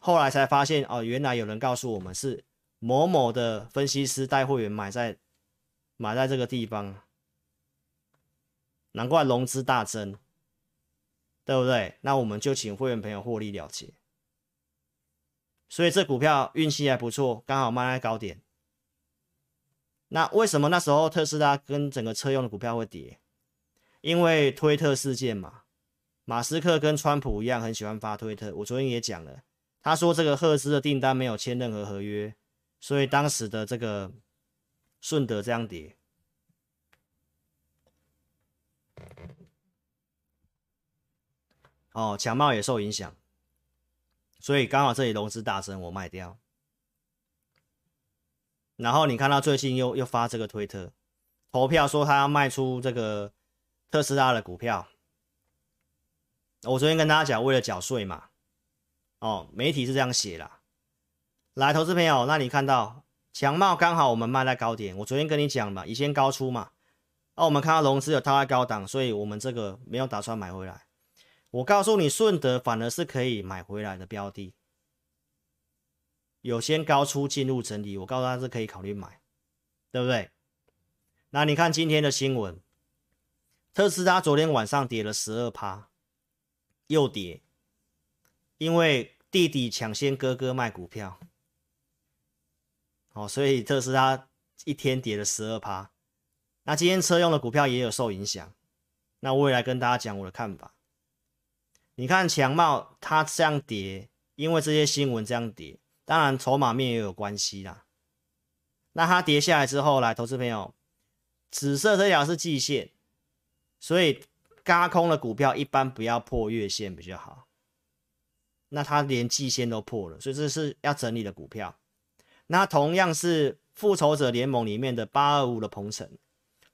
后来才发现哦，原来有人告诉我们是。某某的分析师带会员买在买在这个地方，难怪融资大增，对不对？那我们就请会员朋友获利了结。所以这股票运气还不错，刚好卖在高点。那为什么那时候特斯拉跟整个车用的股票会跌？因为推特事件嘛，马斯克跟川普一样很喜欢发推特。我昨天也讲了，他说这个赫兹的订单没有签任何合约。所以当时的这个顺德这样跌，哦，强茂也受影响，所以刚好这里融资大增，我卖掉。然后你看到最近又又发这个推特，投票说他要卖出这个特斯拉的股票。我昨天跟大家讲，为了缴税嘛，哦，媒体是这样写啦。来，投资朋友，那你看到强茂刚好我们卖在高点，我昨天跟你讲嘛，以前高出嘛，哦、我们看到融资有套在高档，所以我们这个没有打算买回来。我告诉你，顺德反而是可以买回来的标的，有先高出进入整理，我告诉他是可以考虑买，对不对？那你看今天的新闻，特斯拉昨天晚上跌了十二趴，又跌，因为弟弟抢先哥哥卖股票。哦，所以特斯拉一天跌了十二趴，那今天车用的股票也有受影响。那我也来跟大家讲我的看法。你看强茂它这样跌，因为这些新闻这样跌，当然筹码面也有关系啦。那它跌下来之后，来投资朋友，紫色这条是季线，所以轧空的股票一般不要破月线比较好。那它连季线都破了，所以这是要整理的股票。那同样是复仇者联盟里面的八二五的鹏程，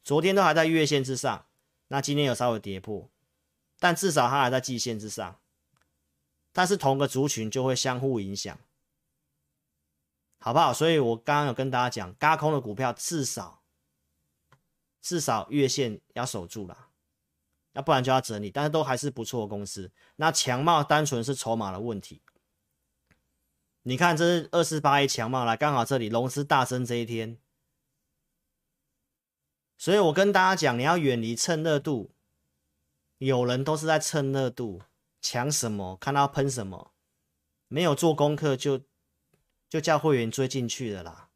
昨天都还在月线之上，那今天有稍微跌破，但至少它还在季线之上。但是同个族群就会相互影响，好不好？所以我刚刚有跟大家讲，轧空的股票至少至少月线要守住了，那不然就要整理。但是都还是不错的公司。那强茂单纯是筹码的问题。你看，这是二四八一强茂来，刚好这里融资大增这一天，所以我跟大家讲，你要远离蹭热度，有人都是在蹭热度，抢什么看到喷什么，没有做功课就就叫会员追进去的啦。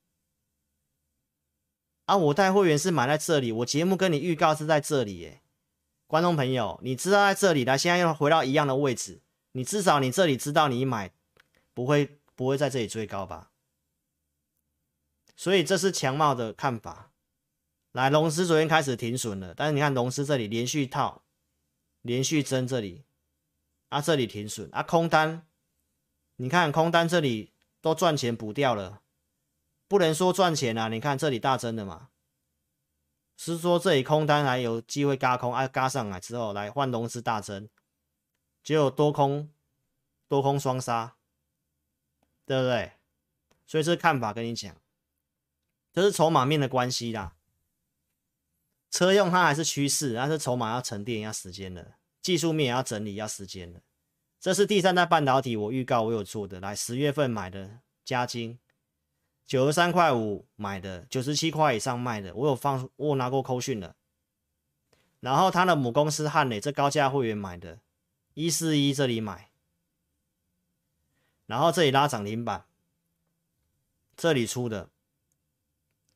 啊，我带会员是买在这里，我节目跟你预告是在这里耶，观众朋友，你知道在这里来，现在又回到一样的位置，你至少你这里知道你买不会。不会在这里追高吧？所以这是强茂的看法。来，龙狮昨天开始停损了，但是你看龙狮这里连续套，连续增这里，啊这里停损啊空单，你看空单这里都赚钱补掉了，不能说赚钱啊。你看这里大增的嘛，是说这里空单还有机会轧空，啊轧上来之后来换龙狮大增，结果多空多空双杀。对不对？所以这看法跟你讲，这是筹码面的关系啦。车用它还是趋势，但是筹码要沉淀要时间的，技术面也要整理要时间的。这是第三代半导体，我预告我有做的，来十月份买的嘉晶，九十三块五买的，九十七块以上卖的，我有放，我有拿过扣讯的。然后他的母公司汉磊，这高价会员买的，一四一这里买。然后这里拉涨停板，这里出的，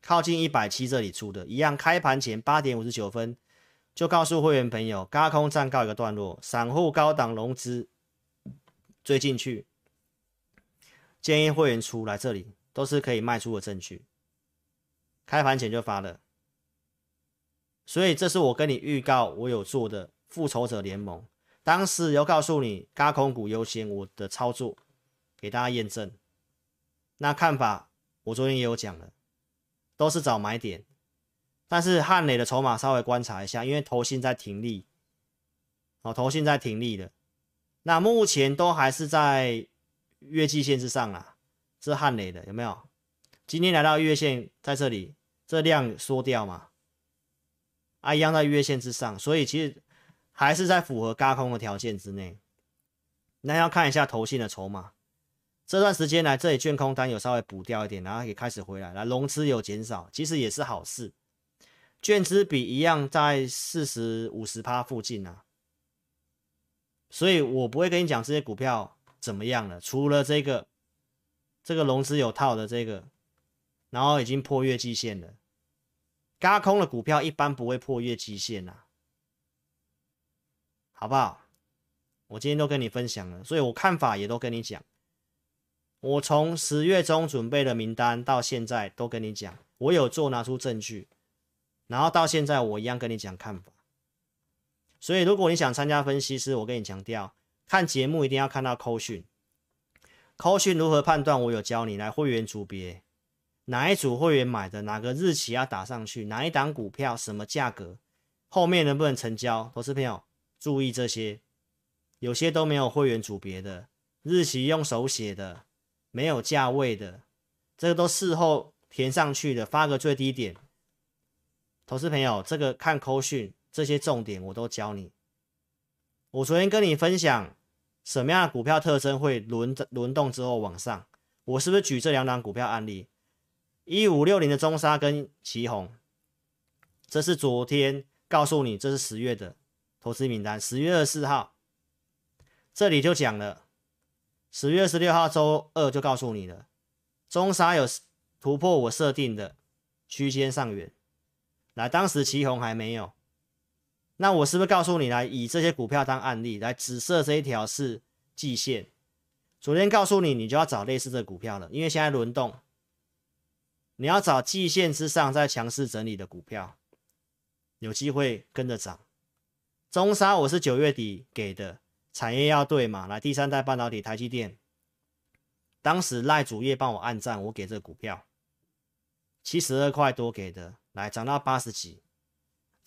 靠近一百七这里出的，一样开盘前八点五十九分就告诉会员朋友，轧空暂告一个段落，散户高档融资追进去，建议会员出来，这里都是可以卖出的证据。开盘前就发了，所以这是我跟你预告我有做的复仇者联盟，当时有告诉你轧空股优先，我的操作给大家验证。那看法我昨天也有讲了，都是找买点，但是汉磊的筹码稍微观察一下，因为投信在停利，哦，投信在停利的，那目前都还是在月季线之上啊，是汉雷的有没有？今天来到月线，在这里，这量缩掉嘛，啊，一样在月线之上，所以其实还是在符合轧空的条件之内。那要看一下投信的筹码，这段时间来这里券空单有稍微补掉一点，然后也开始回来，来融资有减少，其实也是好事。券资比一样在四十五十趴附近啊，所以我不会跟你讲这些股票怎么样了，除了这个这个融资有套的这个。然后已经破月季线了，轧空的股票一般不会破月季线呐，好不好？我今天都跟你分享了，所以我看法也都跟你讲。我从十月中准备的名单到现在都跟你讲，我有做拿出证据，然后到现在我一样跟你讲看法。所以如果你想参加分析师，我跟你强调，看节目一定要看到扣讯，扣讯如何判断？我有教你来会员组别。哪一组会员买的？哪个日期要打上去？哪一档股票？什么价格？后面能不能成交？投资朋友注意这些，有些都没有会员组别的，日期用手写的，没有价位的，这个都事后填上去的，发个最低点。投资朋友，这个看扣讯，这些重点我都教你。我昨天跟你分享什么样的股票特征会轮轮动之后往上，我是不是举这两档股票案例？一五六零的中沙跟奇鋐，这是昨天告诉你，这是十月的投资名单。十月二十四号，这里就讲了，十月二十六号周二就告诉你了，中沙有突破我设定的区间上缘。来，当时奇鋐还没有，那我是不是告诉你来以这些股票当案例，来紫色这一条是季线。昨天告诉你，你就要找类似的股票了，因为现在轮动。你要找季线之上在强势整理的股票，有机会跟着涨。中沙我是九月底给的，产业要对嘛？来，第三代半导体台积电，当时赖主业帮我按赞，我给这个股票七十二块多给的，来涨到八十几，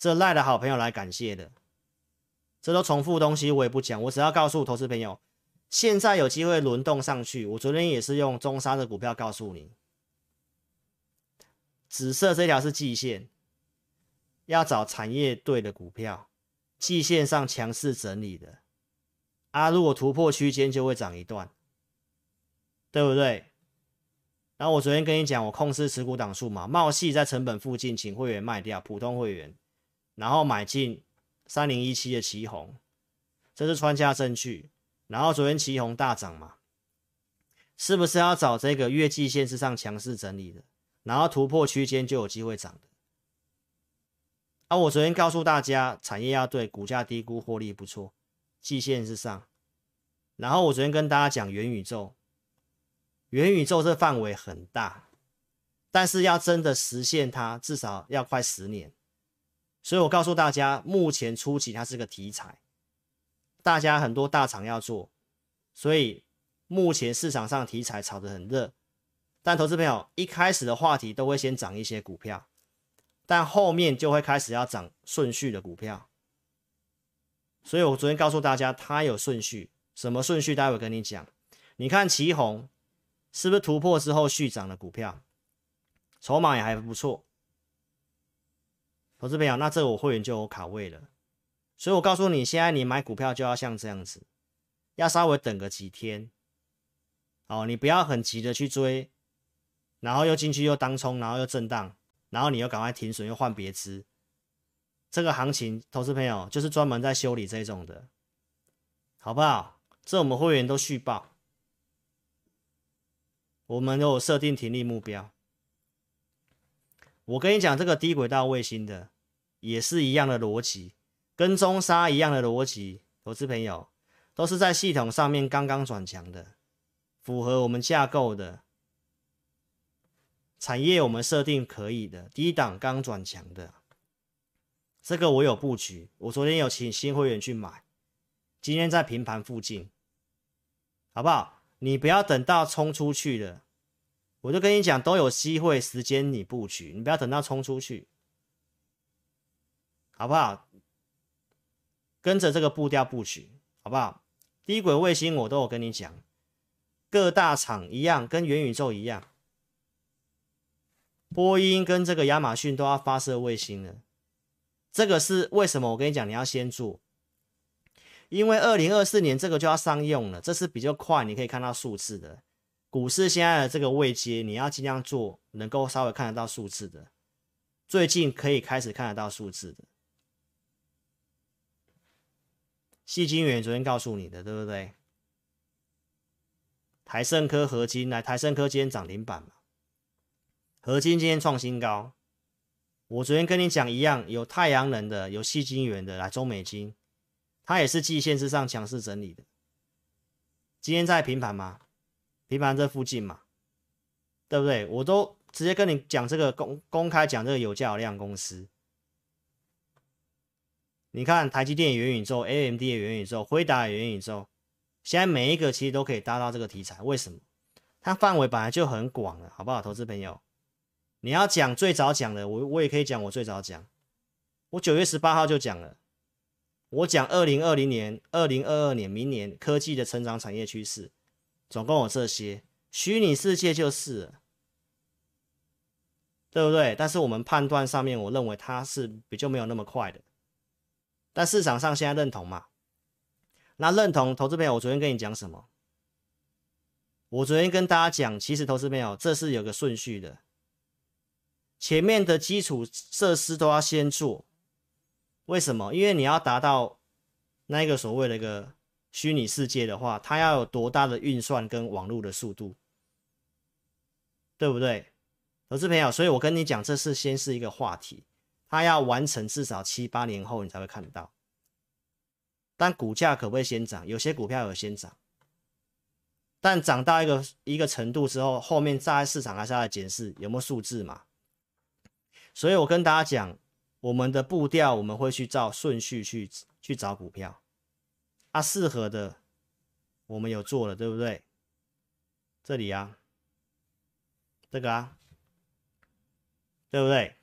这赖的好朋友来感谢的，这都重复东西，我也不讲，我只要告诉投资朋友，现在有机会轮动上去。我昨天也是用中沙的股票告诉你。紫色这条是季线，要找产业对的股票，季线上强势整理的，啊，如果突破区间就会涨一段，对不对？然后我昨天跟你讲，我控制持股档数嘛，茂矽在成本附近，请会员卖掉，普通会员，然后买进三零一七的旗红，这是穿价证据。然后昨天旗红大涨嘛，是不是要找这个月季线之上强势整理的？然后突破区间就有机会涨的。啊，我昨天告诉大家，产业要对，股价低估，获利不错，季线之上。然后我昨天跟大家讲元宇宙，元宇宙这范围很大，但是要真的实现它，至少要快十年。所以我告诉大家，目前初期它是个题材，大家很多大厂要做，所以目前市场上题材炒得很热。但投资朋友一开始的话题都会先涨一些股票，但后面就会开始要涨顺序的股票。所以我昨天告诉大家，它有顺序，什么顺序？待会跟你讲。你看旗红是不是突破之后续涨的股票？筹码也还不错。投资朋友，那这我会员就有卡位了。所以我告诉你，现在你买股票就要像这样子，要稍微等个几天。哦，你不要很急的去追。然后又进去又当冲，然后又震荡，然后你又赶快停损，又换别支。这个行情，投资朋友就是专门在修理这种的，好不好？这我们会员都续报，我们都有设定停利目标。我跟你讲，这个低轨道卫星的也是一样的逻辑，跟中沙一样的逻辑，投资朋友都是在系统上面刚刚转强的，符合我们架构的。产业我们设定可以的，低档刚转强的，这个我有布局，我昨天有请新会员去买，今天在平盘附近，好不好？你不要等到冲出去了，我就跟你讲，都有机会时间你布局，你不要等到冲出去，好不好？跟着这个步调布局，好不好？低轨卫星我都有跟你讲，各大厂一样，跟元宇宙一样，波音跟这个亚马逊都要发射卫星了。这个是为什么？我跟你讲，你要先做，因为二零二四年这个就要商用了，这是比较快，你可以看到数字的。股市现在的这个位阶，你要尽量做能够稍微看得到数字的，最近可以开始看得到数字的。矽晶圆昨天告诉你的，对不对？台盛科合金来，台盛科今天涨停板嘛，合金今天创新高。我昨天跟你讲一样，有太阳能的，有矽晶圆的，来中美金，它也是季线之上强势整理的。今天在平盘嘛，平盘这附近嘛，对不对？我都直接跟你讲这个公公开讲这个有价有量公司。你看台积电元宇宙，AMD 的元宇宙，辉达的元宇宙，现在每一个其实都可以搭到这个题材。为什么？它范围本来就很广了，好不好，投资朋友？你要讲最早讲的，我我也可以讲，我最早讲，我九月十八号就讲了，我讲二零二零年、二零二二年、明年科技的成长产业趋势，总共有这些，虚拟世界就是了，对不对？但是我们判断上面，我认为它是比较没有那么快的，但市场上现在认同嘛？那认同投资朋友，我昨天跟你讲什么？我昨天跟大家讲，其实投资朋友，这是有个顺序的。前面的基础设施都要先做，为什么？因为你要达到那个所谓的一个虚拟世界的话，它要有多大的运算跟网络的速度，对不对？投资朋友，所以我跟你讲，这是先是一个话题，它要完成至少七八年后你才会看得到。但股价可不可以先涨？有些股票有先涨，但涨到一个一个程度之后，后面再市场还是要来检视有没有数字嘛。所以我跟大家讲，我们的步调我们会去照顺序去去找股票，啊，适合的我们有做了，对不对？这里啊，这个啊，对不对？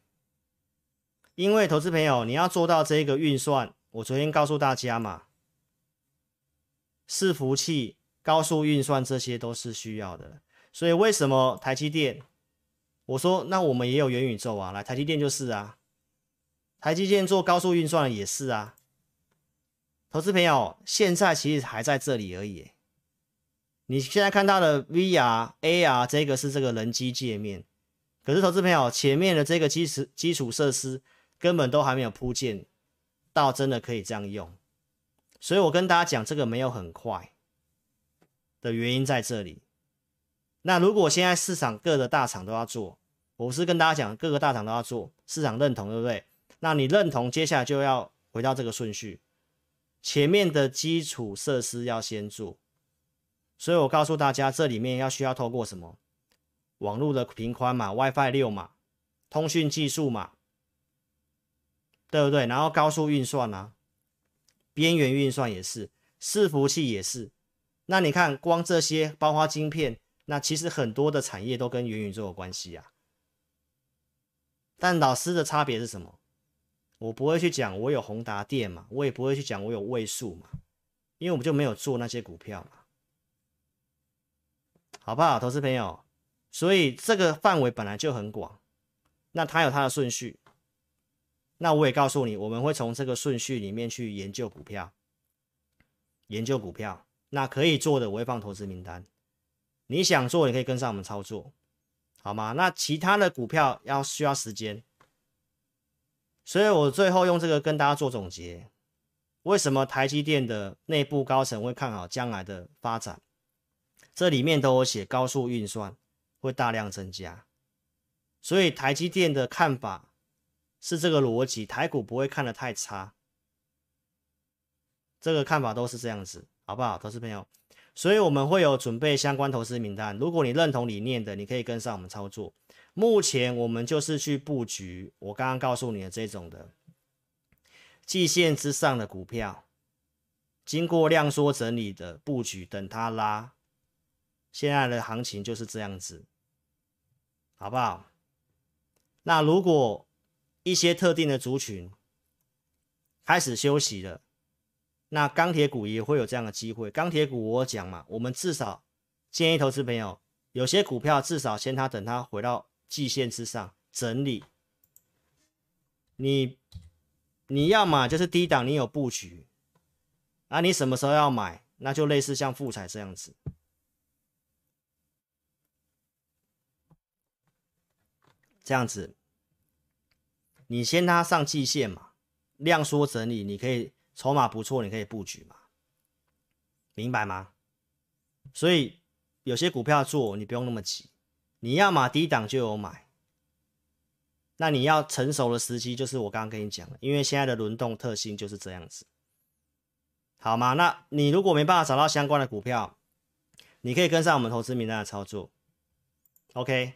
因为投资朋友你要做到这个运算，我昨天告诉大家嘛，伺服器、高速运算这些都是需要的，所以为什么台积电？我说，那我们也有元宇宙啊，来台积电就是啊，台积电做高速运算的也是啊。投资朋友，现在其实还在这里而已。你现在看到的 VR、AR 这个是这个人机界面，可是投资朋友前面的这个基础基础设施根本都还没有铺建到真的可以这样用，所以我跟大家讲，这个没有很快的原因在这里。那如果现在市场各个大厂都要做，我是跟大家讲，各个大厂都要做，市场认同，对不对？那你认同，接下来就要回到这个顺序，前面的基础设施要先做。所以我告诉大家，这里面要需要透过什么？网络的频宽嘛，WiFi 六嘛，通讯技术嘛，对不对？然后高速运算啊，边缘运算也是，伺服器也是。那你看，光这些，包括晶片，那其实很多的产业都跟元宇宙有关系啊。但老师的差别是什么？我不会去讲我有宏达电嘛，我也不会去讲我有位数嘛，因为我们就没有做那些股票嘛，好不好，投资朋友？所以这个范围本来就很广，那它有它的顺序，那我也告诉你，我们会从这个顺序里面去研究股票，研究股票，那可以做的我会放投资名单，你想做你可以跟上我们操作。好吗？那其他的股票要需要时间，所以我最后用这个跟大家做总结。为什么台积电的内部高层会看好将来的发展？这里面都有写高速运算会大量增加，所以台积电的看法是这个逻辑，台股不会看得太差。这个看法都是这样子，好不好，投资朋友？所以我们会有准备相关投资名单，如果你认同理念的，你可以跟上我们操作。目前我们就是去布局，我刚刚告诉你的这种的季线之上的股票，经过量缩整理的布局，等它拉，现在的行情就是这样子，好不好？那如果一些特定的族群开始休息了，那钢铁股也会有这样的机会。钢铁股我讲嘛，我们至少建议投资朋友，有些股票至少先它等它回到季线之上整理。你你要嘛就是低档，你有布局啊？你什么时候要买？那就类似像富彩这样子，这样子，你先它上季线嘛，量缩整理，你可以筹码不错，你可以布局嘛，明白吗？所以有些股票做，你不用那么急，你要嘛低档就有买。那你要成熟的时机，就是我刚刚跟你讲的，因为现在的轮动特性就是这样子，好吗？那你如果没办法找到相关的股票，你可以跟上我们投资名单的操作，OK？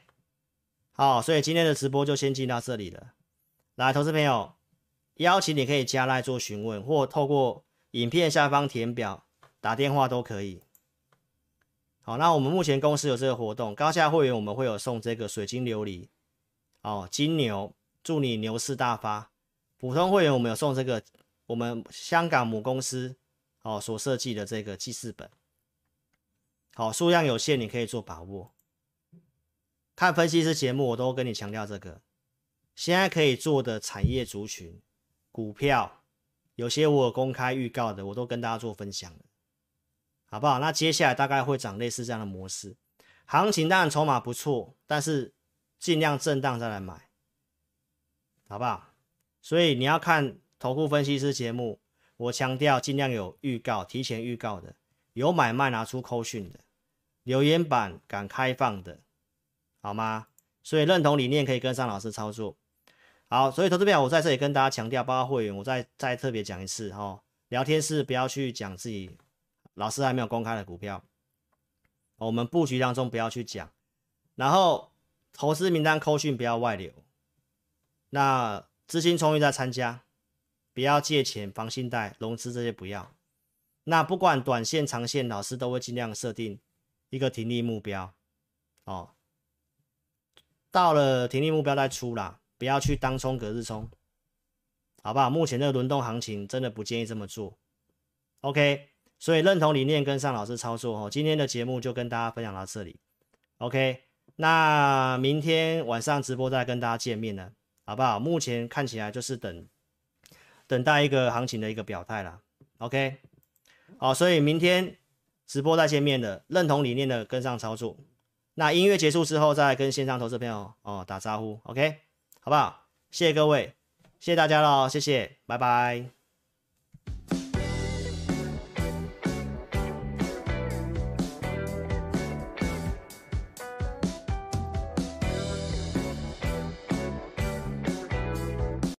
好，所以今天的直播就先进到这里了。来，投资朋友，邀请你可以加来做询问，或透过影片下方填表打电话都可以。好，那我们目前公司有这个活动，高价会员我们会有送这个水晶琉璃。哦，金牛，祝你牛市大发。普通会员我们有送这个，我们香港母公司哦所设计的这个记事本。好，数量有限，你可以做把握。看分析师节目，我都跟你强调这个。现在可以做的产业族群股票，有些我有公开预告的，我都跟大家做分享了，好不好？那接下来大概会涨类似这样的模式，行情当然筹码不错，但是。尽量震荡再来买，好不好？所以你要看投顾分析师节目，我强调尽量有预告、提前预告的，有买卖拿出扣讯的，留言板敢开放的，好吗？所以认同理念可以跟上老师操作。好，所以投资朋友，我在这里跟大家强调，包括会员，我再再特别讲一次哦，聊天室不要去讲自己老师还没有公开的股票，我们布局当中不要去讲，然后。投资名单扣讯不要外流，那资金充裕再参加，不要借钱、房信贷、融资这些不要。那不管短线、长线，老师都会尽量设定一个停利目标哦。到了停利目标再出啦，不要去当冲、隔日冲，好不好？目前这个轮动行情真的不建议这么做。OK，所以认同理念跟上老师操作哦。今天的节目就跟大家分享到这里。OK。那明天晚上直播再跟大家见面了，好不好？目前看起来就是等等待一个行情的一个表态了。OK，好，所以明天直播再见面了，认同理念的跟上操作。那音乐结束之后再跟线上投资朋友哦打招呼，OK，好不好？谢谢各位，谢谢大家了，谢谢，拜拜。